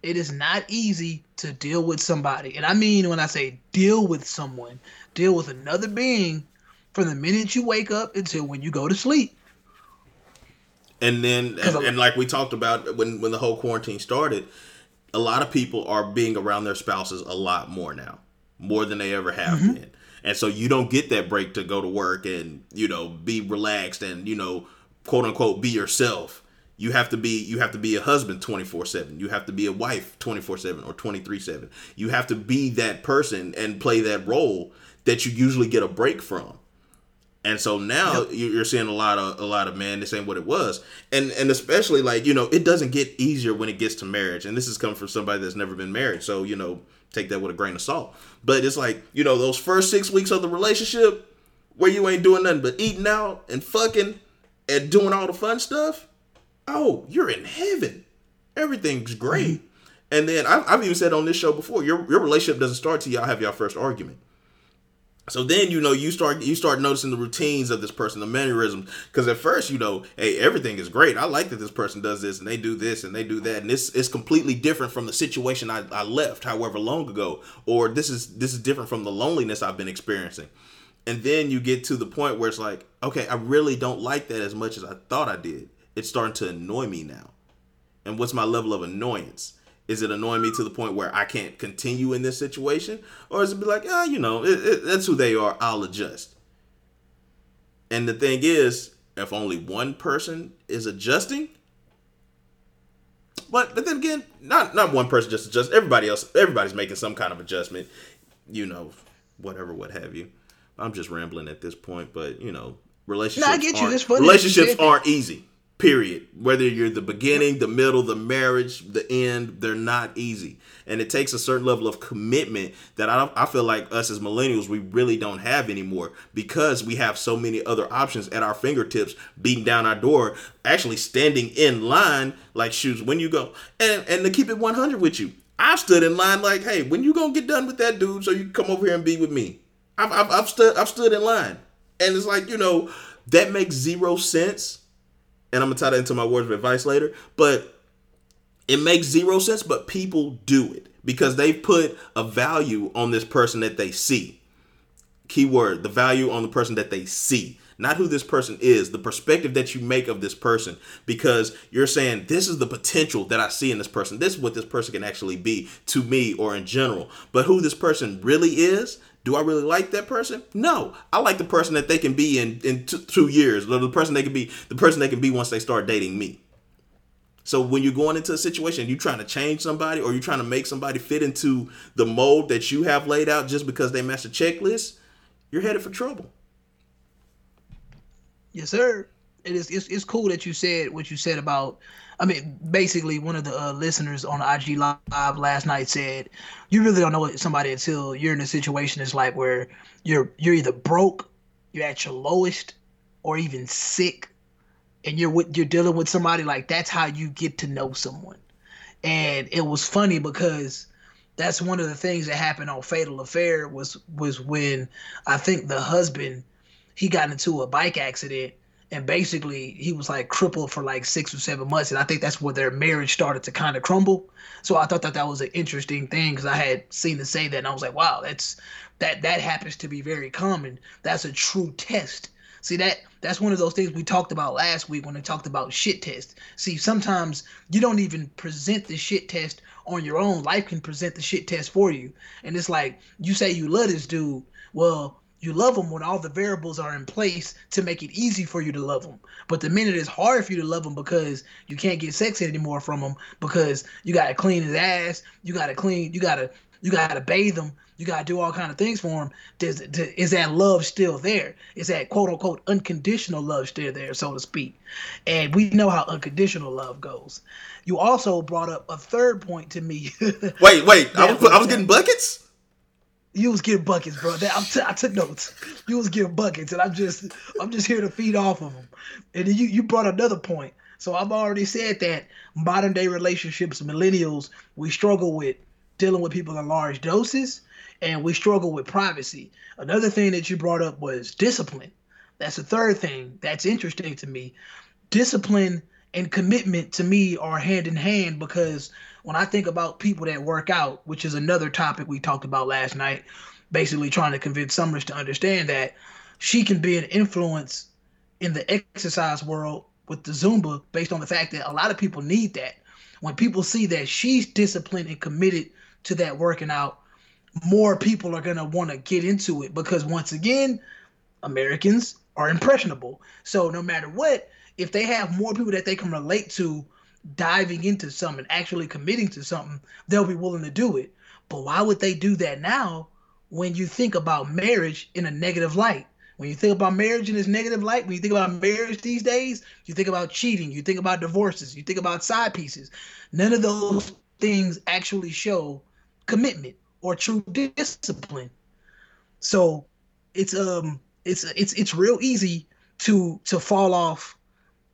It is not easy to deal with somebody. And I mean when I say deal with someone, deal with another being from the minute you wake up until when you go to sleep. And then, and, like we talked about when when the whole quarantine started, a lot of people are being around their spouses a lot more now. more than they ever have mm-hmm. been. And so you don't get that break to go to work and, you know, be relaxed and, you know, quote unquote be yourself. You have to be you have to be a husband 24/7. You have to be a wife 24/7 or 23/7. You have to be that person and play that role that you usually get a break from. And so now yep. you're seeing a lot of a lot of men. This ain't what it was, and and especially like you know it doesn't get easier when it gets to marriage. And this is coming from somebody that's never been married, so you know take that with a grain of salt. But it's like you know those first six weeks of the relationship where you ain't doing nothing but eating out and fucking and doing all the fun stuff. Oh, you're in heaven. Everything's great. Mm-hmm. And then I've, I've even said on this show before, your your relationship doesn't start till y'all have your first argument. So then you know you start you start noticing the routines of this person, the mannerisms. Because at first you know, hey, everything is great. I like that this person does this and they do this and they do that, and this is completely different from the situation I, I left, however long ago, or this is this is different from the loneliness I've been experiencing. And then you get to the point where it's like, okay, I really don't like that as much as I thought I did. It's starting to annoy me now. And what's my level of annoyance? Is it annoying me to the point where I can't continue in this situation? Or is it be like, ah, you know, it, it, that's who they are, I'll adjust. And the thing is, if only one person is adjusting, but but then again, not not one person just adjust. Everybody else, everybody's making some kind of adjustment, you know, whatever, what have you. I'm just rambling at this point, but you know, relationships. No, I get you. relationships aren't easy. Period. Whether you're the beginning, the middle, the marriage, the end, they're not easy. And it takes a certain level of commitment that I, I feel like us as millennials, we really don't have anymore because we have so many other options at our fingertips, beating down our door, actually standing in line like shoes when you go. And, and to keep it 100 with you, I've stood in line like, hey, when you gonna get done with that dude so you come over here and be with me? I've, I've, I've stood I've stood in line. And it's like, you know, that makes zero sense and I'm gonna tie that into my words of advice later. But it makes zero sense, but people do it because they put a value on this person that they see. Keyword: the value on the person that they see, not who this person is. The perspective that you make of this person, because you're saying this is the potential that I see in this person. This is what this person can actually be to me or in general. But who this person really is, do I really like that person? No, I like the person that they can be in in two, years, or the person they can be, the person they can be once they start dating me. So when you're going into a situation, you're trying to change somebody, or you're trying to make somebody fit into the mold that you have laid out just because they match a checklist, you're headed for trouble. Yes, sir. It is. It's, it's cool that you said what you said about I mean, basically, one of the uh, listeners on IG Live last night said, "You really don't know somebody until you're in a situation that's like where you're you're either broke, you're at your lowest, or even sick, and you're with, you're dealing with somebody like that's how you get to know someone." And it was funny because that's one of the things that happened on Fatal Affair was was when I think the husband he got into a bike accident and basically he was like crippled for like six or seven months and i think that's where their marriage started to kind of crumble. So i thought that that was an interesting thing because i had seen to say that and i was like wow that's that that happens to be very common. That's a true test. See that that's one of those things we talked about last week when we talked about shit test. See sometimes you don't even present the shit test on your own. Life can present the shit test for you. And it's like you say you love this dude. Well you love them when all the variables are in place to make it easy for you to love them. But the minute it's hard for you to love them because you can't get sex anymore from them because you gotta clean his ass, you gotta clean, you gotta you gotta bathe him, you gotta do all kind of things for him. Does, is that love still there? Is that quote unquote unconditional love still there, so to speak? And we know how unconditional love goes. You also brought up a third point to me. [laughs] wait, wait, I was, I was getting buckets. You was getting buckets, bro. That, t- i took notes. You was getting buckets, and I'm just I'm just here to feed off of them. And you you brought another point. So I've already said that modern day relationships, millennials, we struggle with dealing with people in large doses, and we struggle with privacy. Another thing that you brought up was discipline. That's the third thing that's interesting to me. Discipline and commitment to me are hand in hand because when I think about people that work out, which is another topic we talked about last night, basically trying to convince Summers to understand that she can be an influence in the exercise world with the Zumba based on the fact that a lot of people need that. When people see that she's disciplined and committed to that working out, more people are going to want to get into it because once again, Americans are impressionable. So no matter what, if they have more people that they can relate to diving into something, actually committing to something, they'll be willing to do it. But why would they do that now when you think about marriage in a negative light? When you think about marriage in this negative light, when you think about marriage these days, you think about cheating, you think about divorces, you think about side pieces. None of those things actually show commitment or true discipline. So it's um it's it's it's real easy to to fall off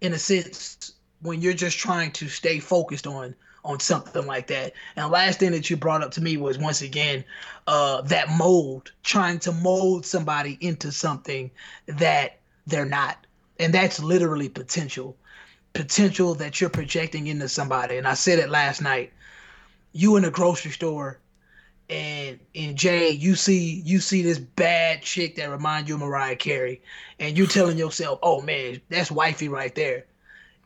in a sense when you're just trying to stay focused on on something like that. And the last thing that you brought up to me was once again uh, that mold, trying to mold somebody into something that they're not. And that's literally potential. Potential that you're projecting into somebody. And I said it last night. You in a grocery store and and Jay, you see you see this bad chick that remind you of Mariah Carey, and you telling yourself, "Oh man, that's wifey right there,"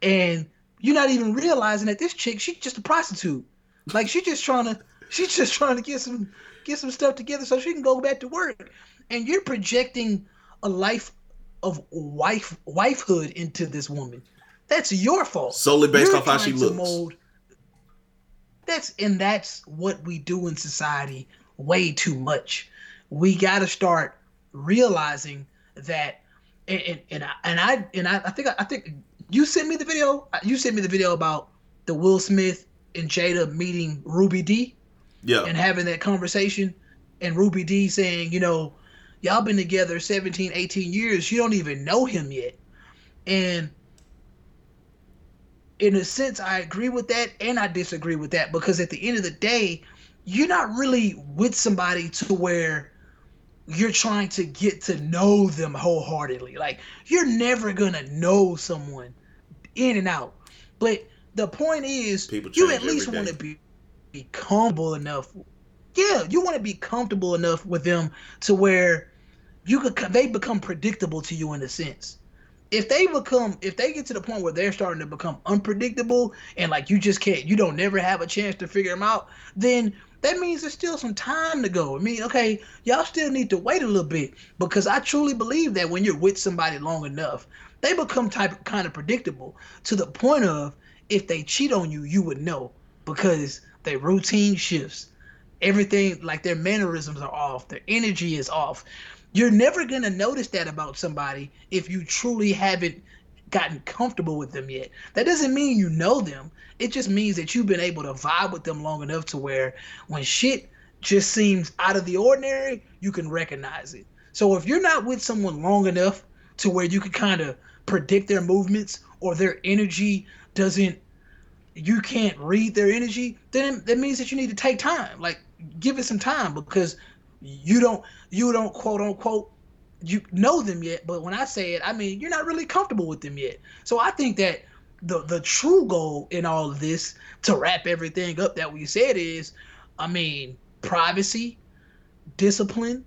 and you're not even realizing that this chick, she's just a prostitute. Like she's just trying [laughs] to, she's just trying to get some get some stuff together so she can go back to work. And you're projecting a life of wife wifehood into this woman. That's your fault. Solely based you're off how she looks. Mold, that's and that's what we do in society way too much. We got to start realizing that and, and, and I and I and I, I think I think you sent me the video. Uh, you sent me the video about the Will Smith and Jada meeting Ruby Dee. Yeah. And having that conversation and Ruby Dee saying, you know, y'all been together 17, 18 years. You don't even know him yet. And in a sense, I agree with that and I disagree with that because at the end of the day, you're not really with somebody to where you're trying to get to know them wholeheartedly. Like you're never gonna know someone in and out. But the point is, People you at least want to be, be comfortable enough. Yeah, you want to be comfortable enough with them to where you could they become predictable to you in a sense. If they become if they get to the point where they're starting to become unpredictable and like you just can't you don't never have a chance to figure them out, then that means there's still some time to go. I mean, okay, y'all still need to wait a little bit because I truly believe that when you're with somebody long enough, they become type kind of predictable to the point of if they cheat on you, you would know because their routine shifts. Everything like their mannerisms are off, their energy is off. You're never gonna notice that about somebody if you truly haven't gotten comfortable with them yet. That doesn't mean you know them. It just means that you've been able to vibe with them long enough to where when shit just seems out of the ordinary, you can recognize it. So if you're not with someone long enough to where you can kind of predict their movements or their energy doesn't you can't read their energy, then that means that you need to take time. Like give it some time because you don't you don't quote unquote you know them yet, but when I say it, I mean you're not really comfortable with them yet. So I think that the the true goal in all of this to wrap everything up that we said is, I mean, privacy, discipline,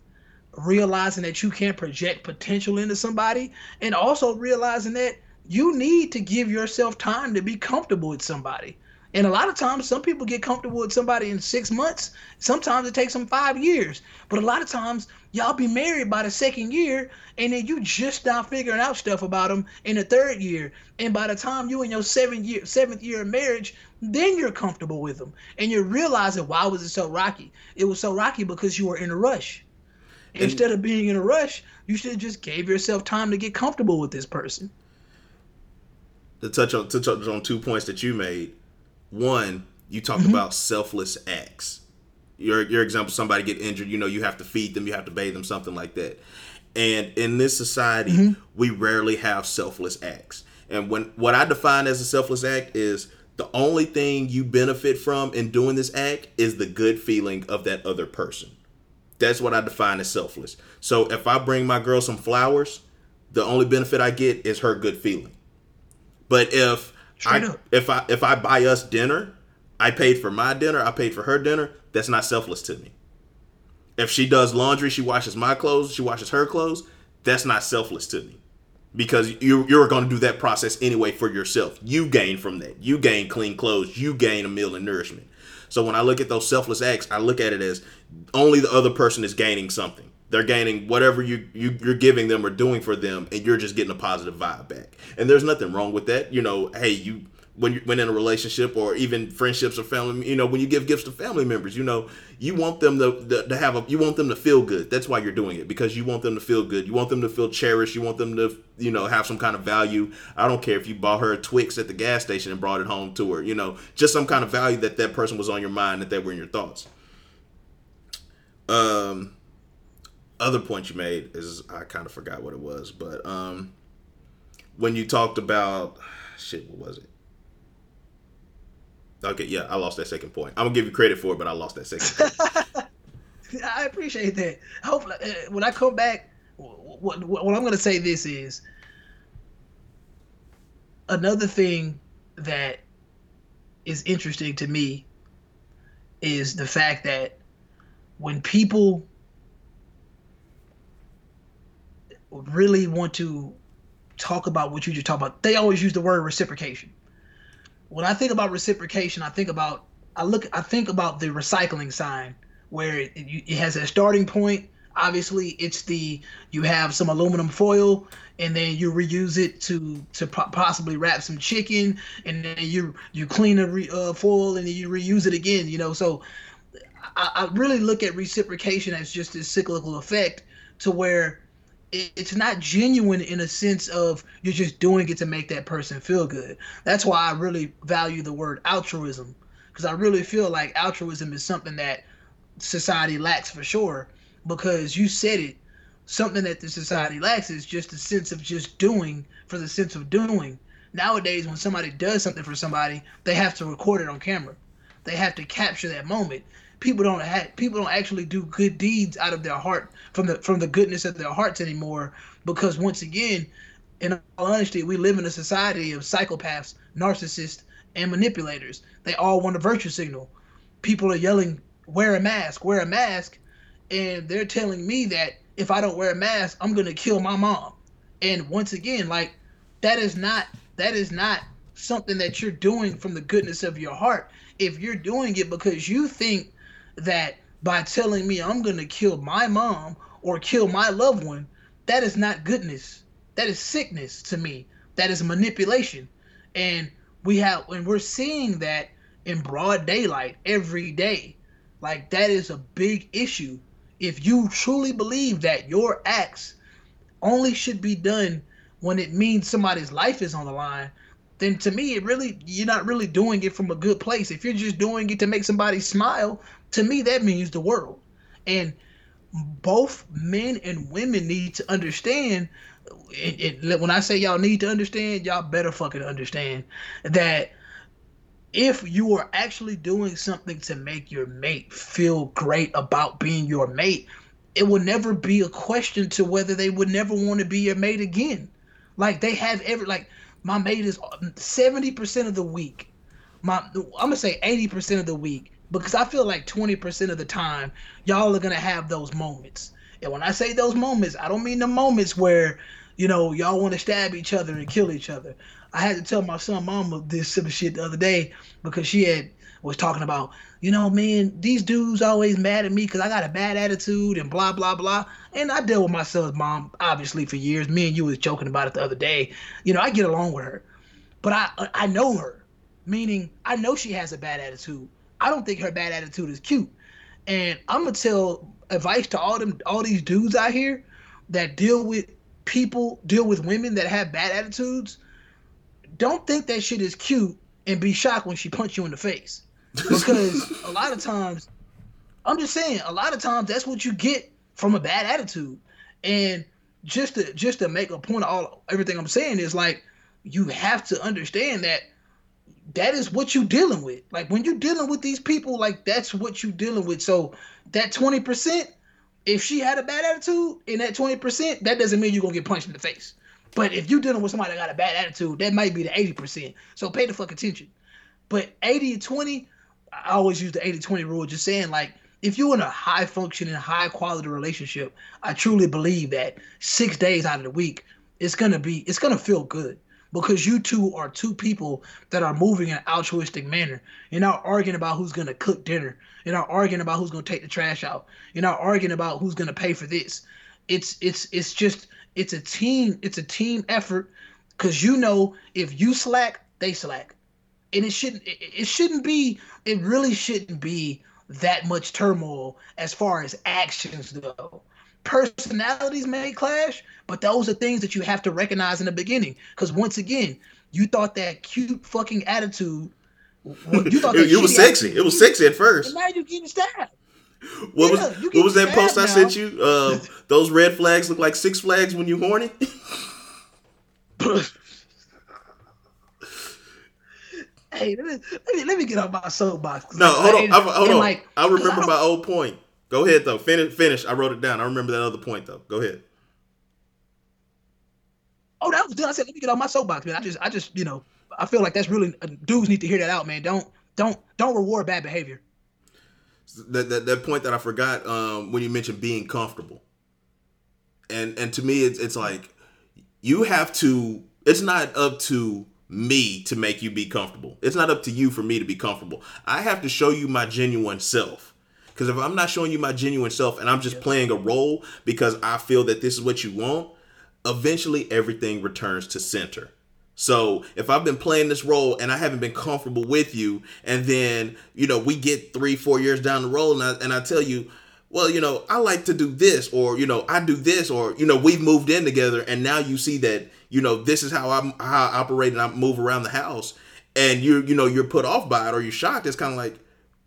realizing that you can't project potential into somebody, and also realizing that you need to give yourself time to be comfortable with somebody. And a lot of times, some people get comfortable with somebody in six months. Sometimes it takes them five years. But a lot of times, y'all be married by the second year, and then you just not figuring out stuff about them in the third year. And by the time you in your seventh year, seventh year of marriage, then you're comfortable with them, and you're realizing why was it so rocky? It was so rocky because you were in a rush. And Instead of being in a rush, you should have just gave yourself time to get comfortable with this person. To touch on to touch on two points that you made one, you talked mm-hmm. about selfless acts. Your your example, somebody get injured, you know, you have to feed them, you have to bathe them, something like that. And in this society, mm-hmm. we rarely have selfless acts. And when what I define as a selfless act is the only thing you benefit from in doing this act is the good feeling of that other person. That's what I define as selfless. So if I bring my girl some flowers, the only benefit I get is her good feeling. But if I, if I if I buy us dinner, I paid for my dinner, I paid for her dinner. That's not selfless to me. If she does laundry, she washes my clothes, she washes her clothes. That's not selfless to me, because you you're going to do that process anyway for yourself. You gain from that. You gain clean clothes. You gain a meal and nourishment. So when I look at those selfless acts, I look at it as only the other person is gaining something. They're gaining whatever you, you you're giving them or doing for them, and you're just getting a positive vibe back. And there's nothing wrong with that. You know, hey, you when you when in a relationship or even friendships or family, you know, when you give gifts to family members, you know, you want them to, to, to have a you want them to feel good. That's why you're doing it because you want them to feel good. You want them to feel cherished. You want them to you know have some kind of value. I don't care if you bought her a Twix at the gas station and brought it home to her. You know, just some kind of value that that person was on your mind that they were in your thoughts. Um, other point you made is I kind of forgot what it was, but um, when you talked about shit, what was it? Okay, yeah, I lost that second point. I'm gonna give you credit for it, but I lost that second. [laughs] I appreciate that. Hopefully, uh, when I come back, what, what, what I'm gonna say this is another thing that is interesting to me is the fact that when people really want to talk about what you just talked about, they always use the word reciprocation when I think about reciprocation, I think about I look I think about the recycling sign where it, it has a starting point. Obviously, it's the you have some aluminum foil and then you reuse it to to possibly wrap some chicken and then you you clean the re, uh, foil and then you reuse it again. You know, so I, I really look at reciprocation as just this cyclical effect to where it's not genuine in a sense of you're just doing it to make that person feel good. That's why I really value the word altruism because I really feel like altruism is something that society lacks for sure because you said it something that the society lacks is just a sense of just doing for the sense of doing. Nowadays when somebody does something for somebody, they have to record it on camera. They have to capture that moment people don't have people don't actually do good deeds out of their heart from the from the goodness of their hearts anymore. Because once again in all honesty we live in a society of psychopaths narcissists and manipulators. They all want a virtue signal. People are yelling wear a mask wear a mask and they're telling me that if i don't wear a mask i'm going to kill my mom. And once again like that is not that is not something that you're doing from the goodness of your heart. If you're doing it because you think that by telling me I'm going to kill my mom or kill my loved one, that is not goodness. That is sickness to me. That is manipulation. And we have and we're seeing that in broad daylight every day. Like that is a big issue. If you truly believe that your acts only should be done when it means somebody's life is on the line, then to me it really you're not really doing it from a good place. If you're just doing it to make somebody smile, to me that means the world. And both men and women need to understand it, it, when i say y'all need to understand y'all better fucking understand that if you are actually doing something to make your mate feel great about being your mate it will never be a question to whether they would never want to be your mate again. Like they have every like my mate is 70% of the week. My i'm gonna say 80% of the week because I feel like 20% of the time y'all are gonna have those moments. And when I say those moments, I don't mean the moments where, you know, y'all want to stab each other and kill each other. I had to tell my son mama this sort of shit the other day because she had was talking about, you know, man, these dudes always mad at me because I got a bad attitude and blah blah blah. And I dealt with my son's mom obviously for years. Me and you was joking about it the other day. You know, I get along with her, but I I know her, meaning I know she has a bad attitude. I don't think her bad attitude is cute. And I'm gonna tell advice to all them all these dudes out here that deal with people, deal with women that have bad attitudes. Don't think that shit is cute and be shocked when she punch you in the face. Because a lot of times I'm just saying, a lot of times that's what you get from a bad attitude. And just to just to make a point of all everything I'm saying is like you have to understand that that is what you dealing with. Like when you're dealing with these people, like that's what you dealing with. So that twenty percent, if she had a bad attitude in that twenty percent, that doesn't mean you're gonna get punched in the face. But if you're dealing with somebody that got a bad attitude, that might be the eighty percent. So pay the fuck attention. But 80 20, I always use the 80-20 rule, just saying like if you're in a high functioning, high quality relationship, I truly believe that six days out of the week, it's gonna be it's gonna feel good because you two are two people that are moving in an altruistic manner. You're not arguing about who's gonna cook dinner. You're not arguing about who's gonna take the trash out. You're not arguing about who's gonna pay for this. It's it's it's just it's a team it's a team effort because you know if you slack they slack and it shouldn't it, it shouldn't be it really shouldn't be that much turmoil as far as actions go personalities may clash but those are things that you have to recognize in the beginning because once again you thought that cute fucking attitude you thought [laughs] it, it was sexy attitude, it was sexy at first and now you're getting stabbed what yeah, was what was that post now. I sent you? Uh, [laughs] those red flags look like Six Flags when you horny. [laughs] hey, let me, let me, let me get off my soapbox. No, hold on, I, hold on. Like, I remember I my old point. Go ahead though. Finish. Finish. I wrote it down. I remember that other point though. Go ahead. Oh, that was done. I said, let me get on my soapbox, man. I just, I just, you know, I feel like that's really uh, dudes need to hear that out, man. Don't, don't, don't reward bad behavior. That that, that point that I forgot um, when you mentioned being comfortable, and and to me, it's it's like you have to. It's not up to me to make you be comfortable. It's not up to you for me to be comfortable. I have to show you my genuine self. Because if I'm not showing you my genuine self and I'm just playing a role because I feel that this is what you want, eventually everything returns to center. So if I've been playing this role and I haven't been comfortable with you, and then you know we get three, four years down the road, and I, and I tell you, well, you know, I like to do this, or you know, I do this, or you know, we've moved in together, and now you see that you know this is how I'm how I operate and I move around the house, and you you know you're put off by it or you're shocked. It's kind of like,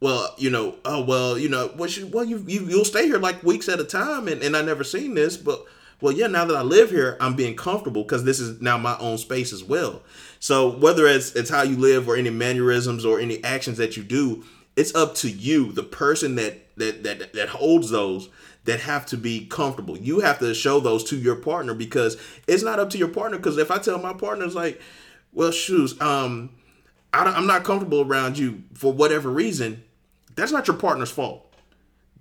well, you know, oh well, you know, well, you, well you, you you'll stay here like weeks at a time, and and I never seen this, but well, yeah, now that I live here, I'm being comfortable because this is now my own space as well. So whether it's it's how you live or any mannerisms or any actions that you do, it's up to you, the person that that that that holds those that have to be comfortable. You have to show those to your partner because it's not up to your partner. Because if I tell my partner, it's like, well, shoes, um, I am not comfortable around you for whatever reason. That's not your partner's fault.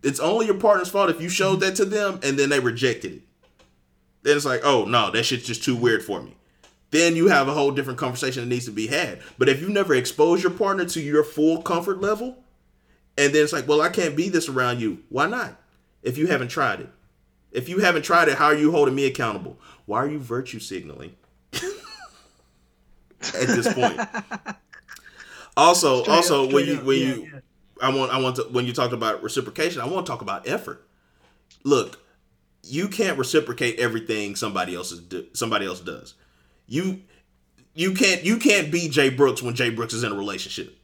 It's only your partner's fault if you showed that to them and then they rejected it. Then it's like, oh no, that shit's just too weird for me. Then you have a whole different conversation that needs to be had. But if you never expose your partner to your full comfort level, and then it's like, well, I can't be this around you. Why not? If you haven't tried it. If you haven't tried it, how are you holding me accountable? Why are you virtue signaling? [laughs] At this point. [laughs] Also, also up, when you when yeah, you yeah. I want I want to when you talked about reciprocation, I want to talk about effort. Look, you can't reciprocate everything somebody else is do, somebody else does. You you can't you can't be Jay Brooks when Jay Brooks is in a relationship.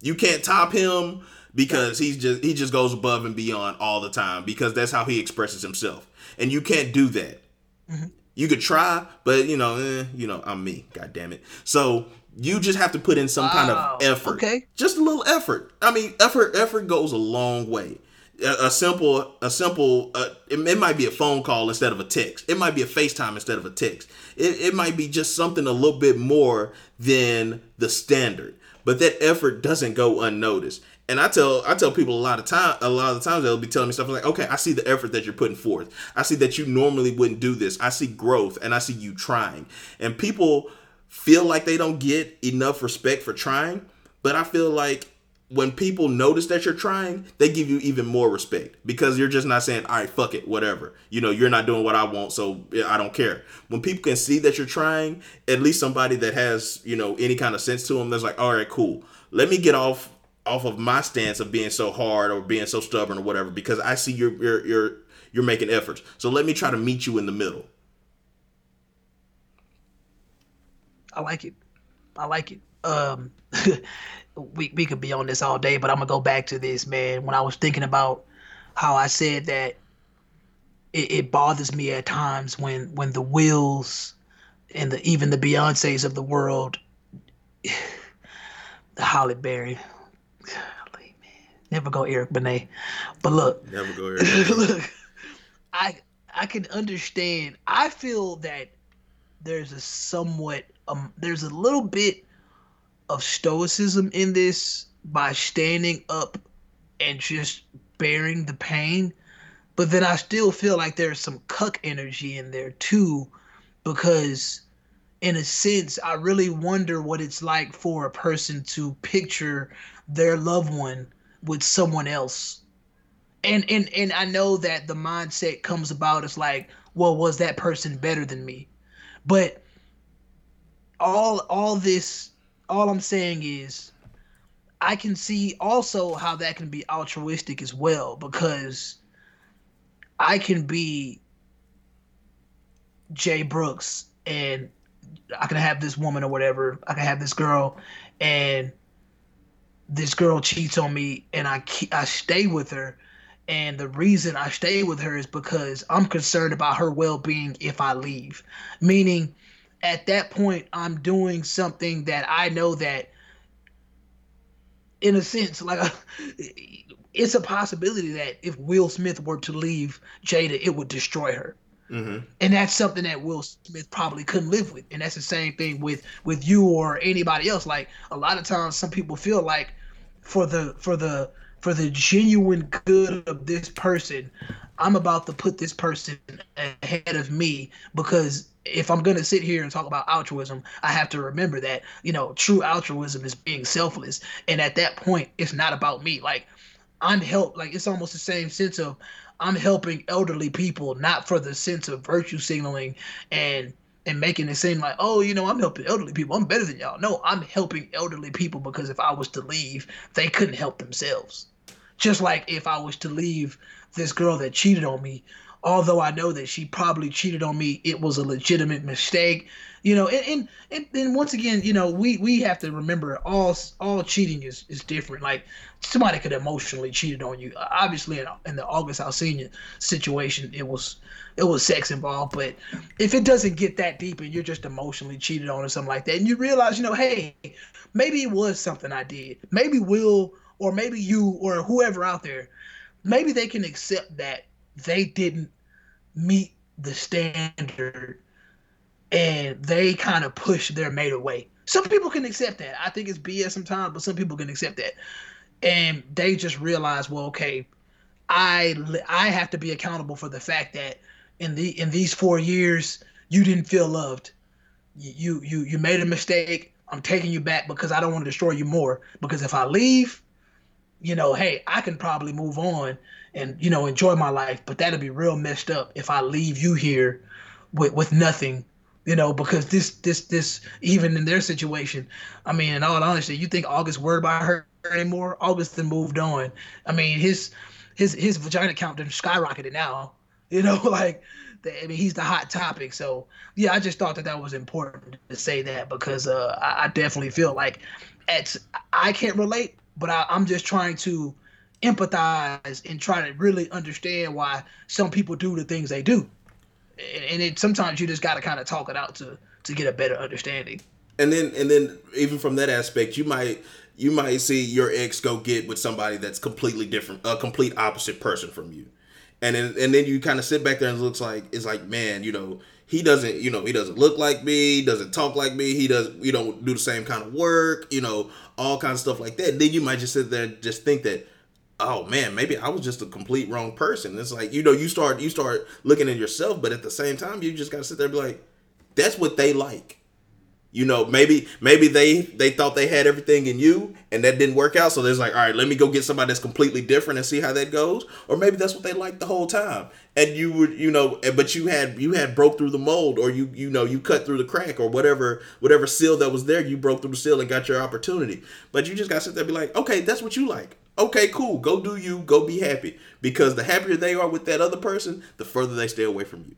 You can't top him because he's just he just goes above and beyond all the time because that's how he expresses himself. And you can't do that. Mm-hmm. You could try, but you know, eh, you know, I'm me. God damn it. So you just have to put in some wow. kind of effort. Okay. Just a little effort. I mean, effort effort goes a long way a, simple a simple uh, it, it, might be a phone call instead of a text it might be a facetime instead of a text it, it might be just something a little bit more than the standard but that effort doesn't go unnoticed and I tell I tell people a lot of time a lot of the times they'll be telling me stuff like, okay, I see the effort that you're putting forth. I see that you normally wouldn't do this. I see growth and I see you trying. And people feel like they don't get enough respect for trying, but I feel like when people notice that you're trying, they give you even more respect because you're just not saying, all right, fuck it, whatever. You know, you're not doing what I want, so I don't care. When people can see that you're trying, at least somebody that has, you know, any kind of sense to them, that's like, all right, cool. Let me get off off of my stance of being so hard or being so stubborn or whatever because I see you're you're you're you're making efforts. So let me try to meet you in the middle. I like it. I like it. Um [laughs] we we could be on this all day, but I'm gonna go back to this, man. When I was thinking about how I said that it, it bothers me at times when when the Wills and the even the Beyonces of the world, [sighs] the Halle Berry, golly, man, never go Eric Benet, but look, never go Eric. [laughs] look, I I can understand. I feel that there's a somewhat um there's a little bit of stoicism in this by standing up and just bearing the pain. But then I still feel like there's some cuck energy in there too because in a sense I really wonder what it's like for a person to picture their loved one with someone else. And and and I know that the mindset comes about as like, well, was that person better than me? But all all this all I'm saying is I can see also how that can be altruistic as well because I can be Jay Brooks and I can have this woman or whatever. I can have this girl and this girl cheats on me and I I stay with her and the reason I stay with her is because I'm concerned about her well-being if I leave. Meaning at that point I'm doing something that I know that in a sense like [laughs] it's a possibility that if Will Smith were to leave Jada it would destroy her. Mm-hmm. And that's something that Will Smith probably couldn't live with. And that's the same thing with with you or anybody else. Like a lot of times, some people feel like for the for the for the genuine good of this person, I'm about to put this person ahead of me because if I'm gonna sit here and talk about altruism, I have to remember that you know true altruism is being selfless, and at that point, it's not about me. Like I'm help. Like it's almost the same sense of I'm helping elderly people, not for the sense of virtue signaling and and making it seem like, oh, you know, I'm helping elderly people. I'm better than y'all. No, I'm helping elderly people because if I was to leave, they couldn't help themselves. Just like if I was to leave this girl that cheated on me, although I know that she probably cheated on me, it was a legitimate mistake. You know and, and and once again you know we we have to remember all all cheating is is different. Like somebody could emotionally cheated on you. Obviously in, in the august alsina situation it was it was sex involved. But if it doesn't get that deep and you're just emotionally cheated on or something like that and you realize you know hey maybe it was something i did. Maybe will or maybe you or whoever out there maybe they can accept that they didn't meet the standard and they kind of push their mate away. Some people can accept that. I think it's BS sometimes, but some people can accept that. And they just realize, well, okay, I I have to be accountable for the fact that in the in these four years you didn't feel loved. You you you made a mistake. I'm taking you back because I don't want to destroy you more. Because if I leave, you know, hey, I can probably move on and you know enjoy my life. But that'll be real messed up if I leave you here with with nothing you know, because this this this even in their situation, I mean, in all honesty, you think August worried about her anymore? August then moved on. I mean, his his his vagina count done skyrocketed now. You know, [laughs] like I mean, he's the hot topic. So yeah, I just thought that that was important to say that because uh, I, definitely feel like it's I can't relate, but I, I'm just trying to empathize and try to really understand why some people do the things they do and it sometimes you just got to kind of talk it out to to get a better understanding. And then and then even from that aspect, you might you might see your ex go get with somebody that's completely different, a complete opposite person from you, and then and then you kind of sit back there and it looks like it's like man, you know, he doesn't you know he doesn't look like me, doesn't talk like me, he does you know do the same kind of work, you know, all kinds of stuff like that. And then you might just sit there and just think that oh man, maybe I was just a complete wrong person. It's like, you know, you start you start looking at yourself, but at the same time, you just gotta sit there and be like, that's what they like. You know, maybe maybe they they thought they had everything in you and that didn't work out. So there's like, all right, let me go get somebody that's completely different and see how that goes. Or maybe that's what they liked the whole time. And you would, you know, but you had you had broke through the mold or you you know, you cut through the crack or whatever whatever seal that was there, you broke through the seal and got your opportunity. But you just gotta sit there and be like, okay, that's what you like okay, cool. Go do you. Go be happy. Because the happier they are with that other person, the further they stay away from you.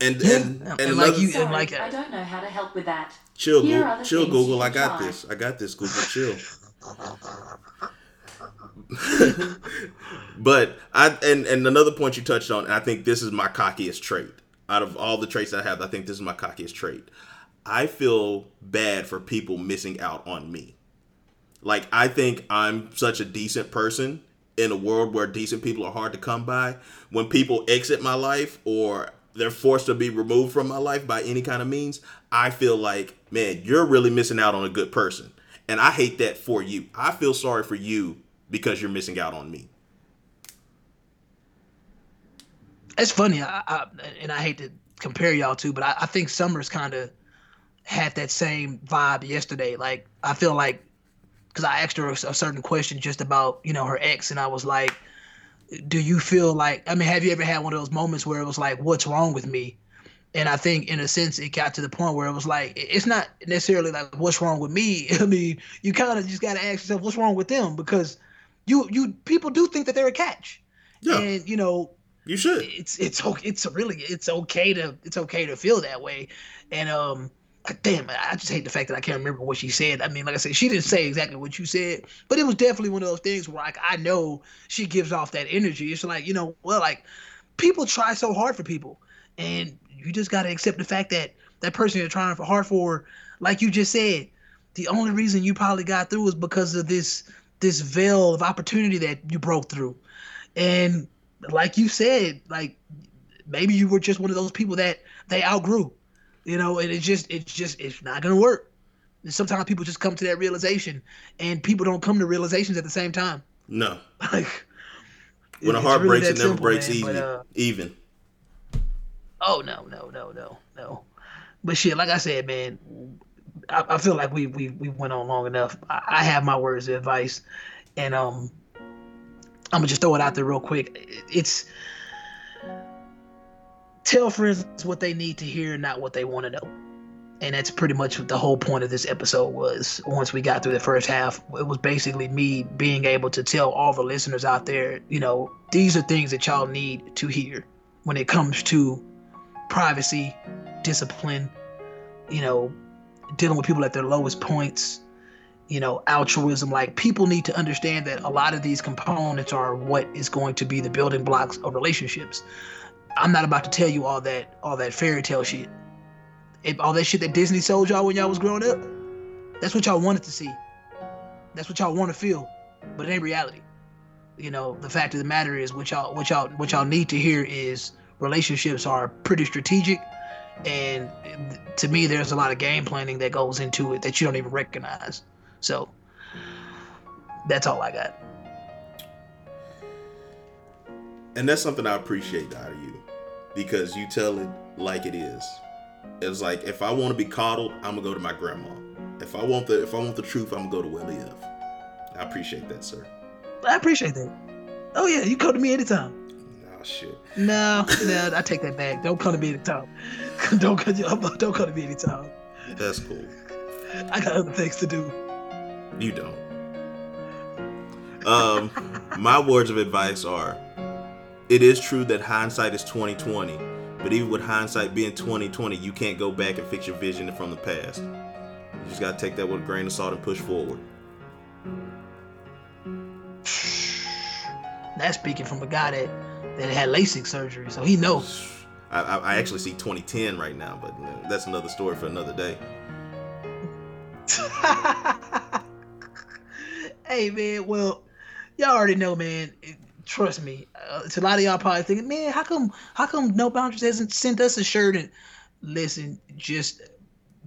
And yeah. and, and, and like you, Sorry, like I don't know how to help with that. Chill, Google, chill, Google. I got try. this. I got this, Google. [laughs] Chill. [laughs] but I and and another point you touched on, and I think this is my cockiest trait. Out of all the traits I have, I think this is my cockiest trait. I feel bad for people missing out on me. Like I think I'm such a decent person in a world where decent people are hard to come by. When people exit my life or they're forced to be removed from my life by any kind of means, I feel like, man, you're really missing out on a good person. And I hate that for you. I feel sorry for you because you're missing out on me. It's funny, I, I, and I hate to compare y'all to, but I, I think Summer's kind of had that same vibe yesterday. Like I feel like because I asked her a, a, certain question just about you know her ex, and I was like, "Do you feel like? I mean, have you ever had one of those moments where it was like, what's wrong with me?" And I think in a sense it got to the point where it was like it's not necessarily like what's wrong with me. [laughs] I mean, you kind of just got to ask yourself what's wrong with them because you you people do think that they're a catch. Yeah. And you know, you should. It's it's. It's really it's okay to it's okay to feel that way, and um, damn, I just hate the fact that I can't remember what she said. I mean, like I said, she didn't say exactly what you said, but it was definitely one of those things where like I know she gives off that energy. It's like you know, well, like people try so hard for people, and you just got to accept the fact that that person you're trying for hard for, like you just said, the only reason you probably got through is because of this this veil of opportunity that you broke through, and like you said, like maybe you were just one of those people that they outgrew, you know, and it's just it's just it's not gonna work. And sometimes people just come to that realization, and people don't come to realizations at the same time. No, [laughs] like when a heart really breaks, it never simple, breaks man, even. But, uh, even. Oh no no no no no, but shit, like I said, man, I, I feel like we we we went on long enough. I, I have my words of advice, and um I'm gonna just throw it out there real quick. It's tell friends what they need to hear, not what they want to know. And that's pretty much what the whole point of this episode was. Once we got through the first half, it was basically me being able to tell all the listeners out there, you know, these are things that y'all need to hear when it comes to privacy, discipline, you know, dealing with people at their lowest points, you know, altruism. Like people need to understand that a lot of these components are what is going to be the building blocks of relationships. I'm not about to tell you all that all that fairy tale shit. If all that shit that Disney sold y'all when y'all was growing up, that's what y'all wanted to see. That's what y'all want to feel. But it ain't reality. You know, the fact of the matter is what y'all what y'all what y'all need to hear is relationships are pretty strategic and to me there's a lot of game planning that goes into it that you don't even recognize. So that's all I got. And that's something I appreciate out of you because you tell it like it is. It's like if I want to be coddled, I'm gonna go to my grandma. If I want the if I want the truth, I'm gonna go to Willie F. I appreciate that, sir. I appreciate that. Oh yeah, you come to me anytime. Oh shit. No, no, I take that back. Don't come to me anytime. [laughs] don't come. Don't come to me anytime. That's cool. I got other things to do. You don't. Um, my words of advice are: It is true that hindsight is twenty twenty, but even with hindsight being twenty twenty, you can't go back and fix your vision from the past. You just gotta take that with a grain of salt and push forward. That's speaking from a guy that that had LASIK surgery, so he knows. I, I actually see 2010 right now, but that's another story for another day. [laughs] hey man, well, y'all already know, man. Trust me. Uh, a lot of y'all probably thinking, man, how come how come No Boundaries hasn't sent us a shirt? And listen, just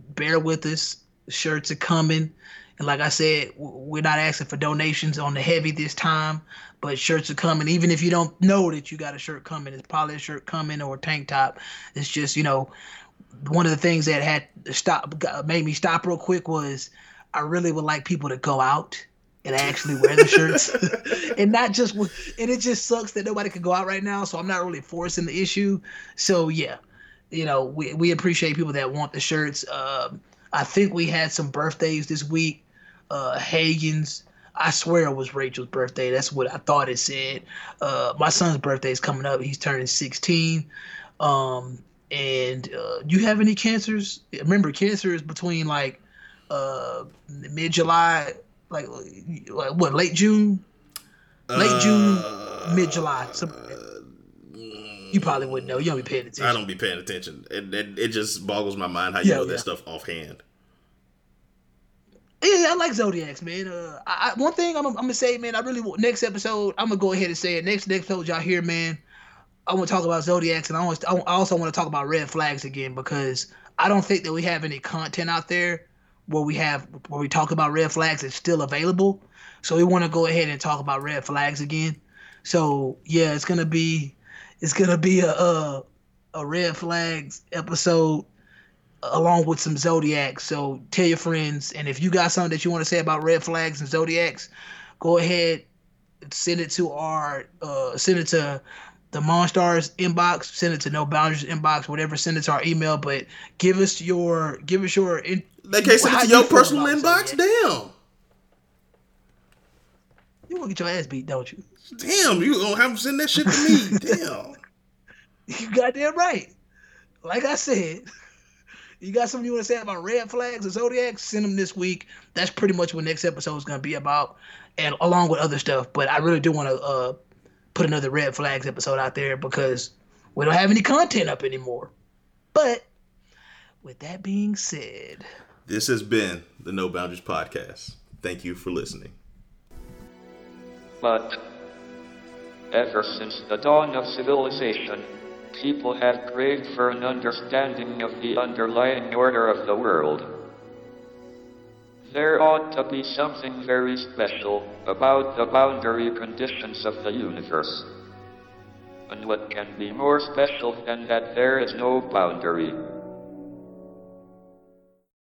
bear with us. Shirts are coming. And like I said, we're not asking for donations on the heavy this time, but shirts are coming. Even if you don't know that you got a shirt coming, it's probably a shirt coming or a tank top. It's just, you know, one of the things that had stop made me stop real quick was I really would like people to go out and actually wear the shirts. [laughs] And not just and it just sucks that nobody can go out right now so i'm not really forcing the issue. So yeah you know we, we appreciate people that want the shirts. Um, i think we had some birthdays this week. Uh hagen's i swear it was rachel's birthday. That's what i thought it said. Uh my son's birthday is coming up. He's turning 16 um and uh, you have any cancers? Remember cancer is between like uh mid July, like like what late June, late June, uh, mid July. So, you probably wouldn't know. You don't be paying attention. I don't be paying attention, and it, it, just boggles my mind how you yeah, know yeah. that stuff offhand. Yeah, I like zodiacs, man. Uh, I, one thing I'm, I'm, gonna say, man. I really next episode. I'm gonna go ahead and say it. Next next episode, y'all hear, man. I want to talk about zodiacs, and I, want, I also want to talk about red flags again because I don't think that we have any content out there where we have where we talk about red flags is still available. So we want to go ahead and talk about red flags again. So yeah, it's gonna be it's gonna be a a, a red flags episode along with some zodiacs. So tell your friends, and if you got something that you want to say about red flags and zodiacs, go ahead send it to our uh, send it to the Monstars inbox, send it to No Boundaries inbox, whatever. Send it to our email, but give us your give us your. In, they can't send it to your personal inbox. Damn. You want to get your ass beat, don't you? Damn, you gonna have to send that shit to me. [laughs] Damn. You goddamn right. Like I said, [laughs] you got something you want to say about red flags or zodiac? Send them this week. That's pretty much what next episode is gonna be about, and along with other stuff. But I really do want to uh, put another red flags episode out there because we don't have any content up anymore. But with that being said, this has been the No Boundaries podcast. Thank you for listening. But ever since the dawn of civilization, people have craved for an understanding of the underlying order of the world. There ought to be something very special about the boundary conditions of the universe. And what can be more special than that there is no boundary?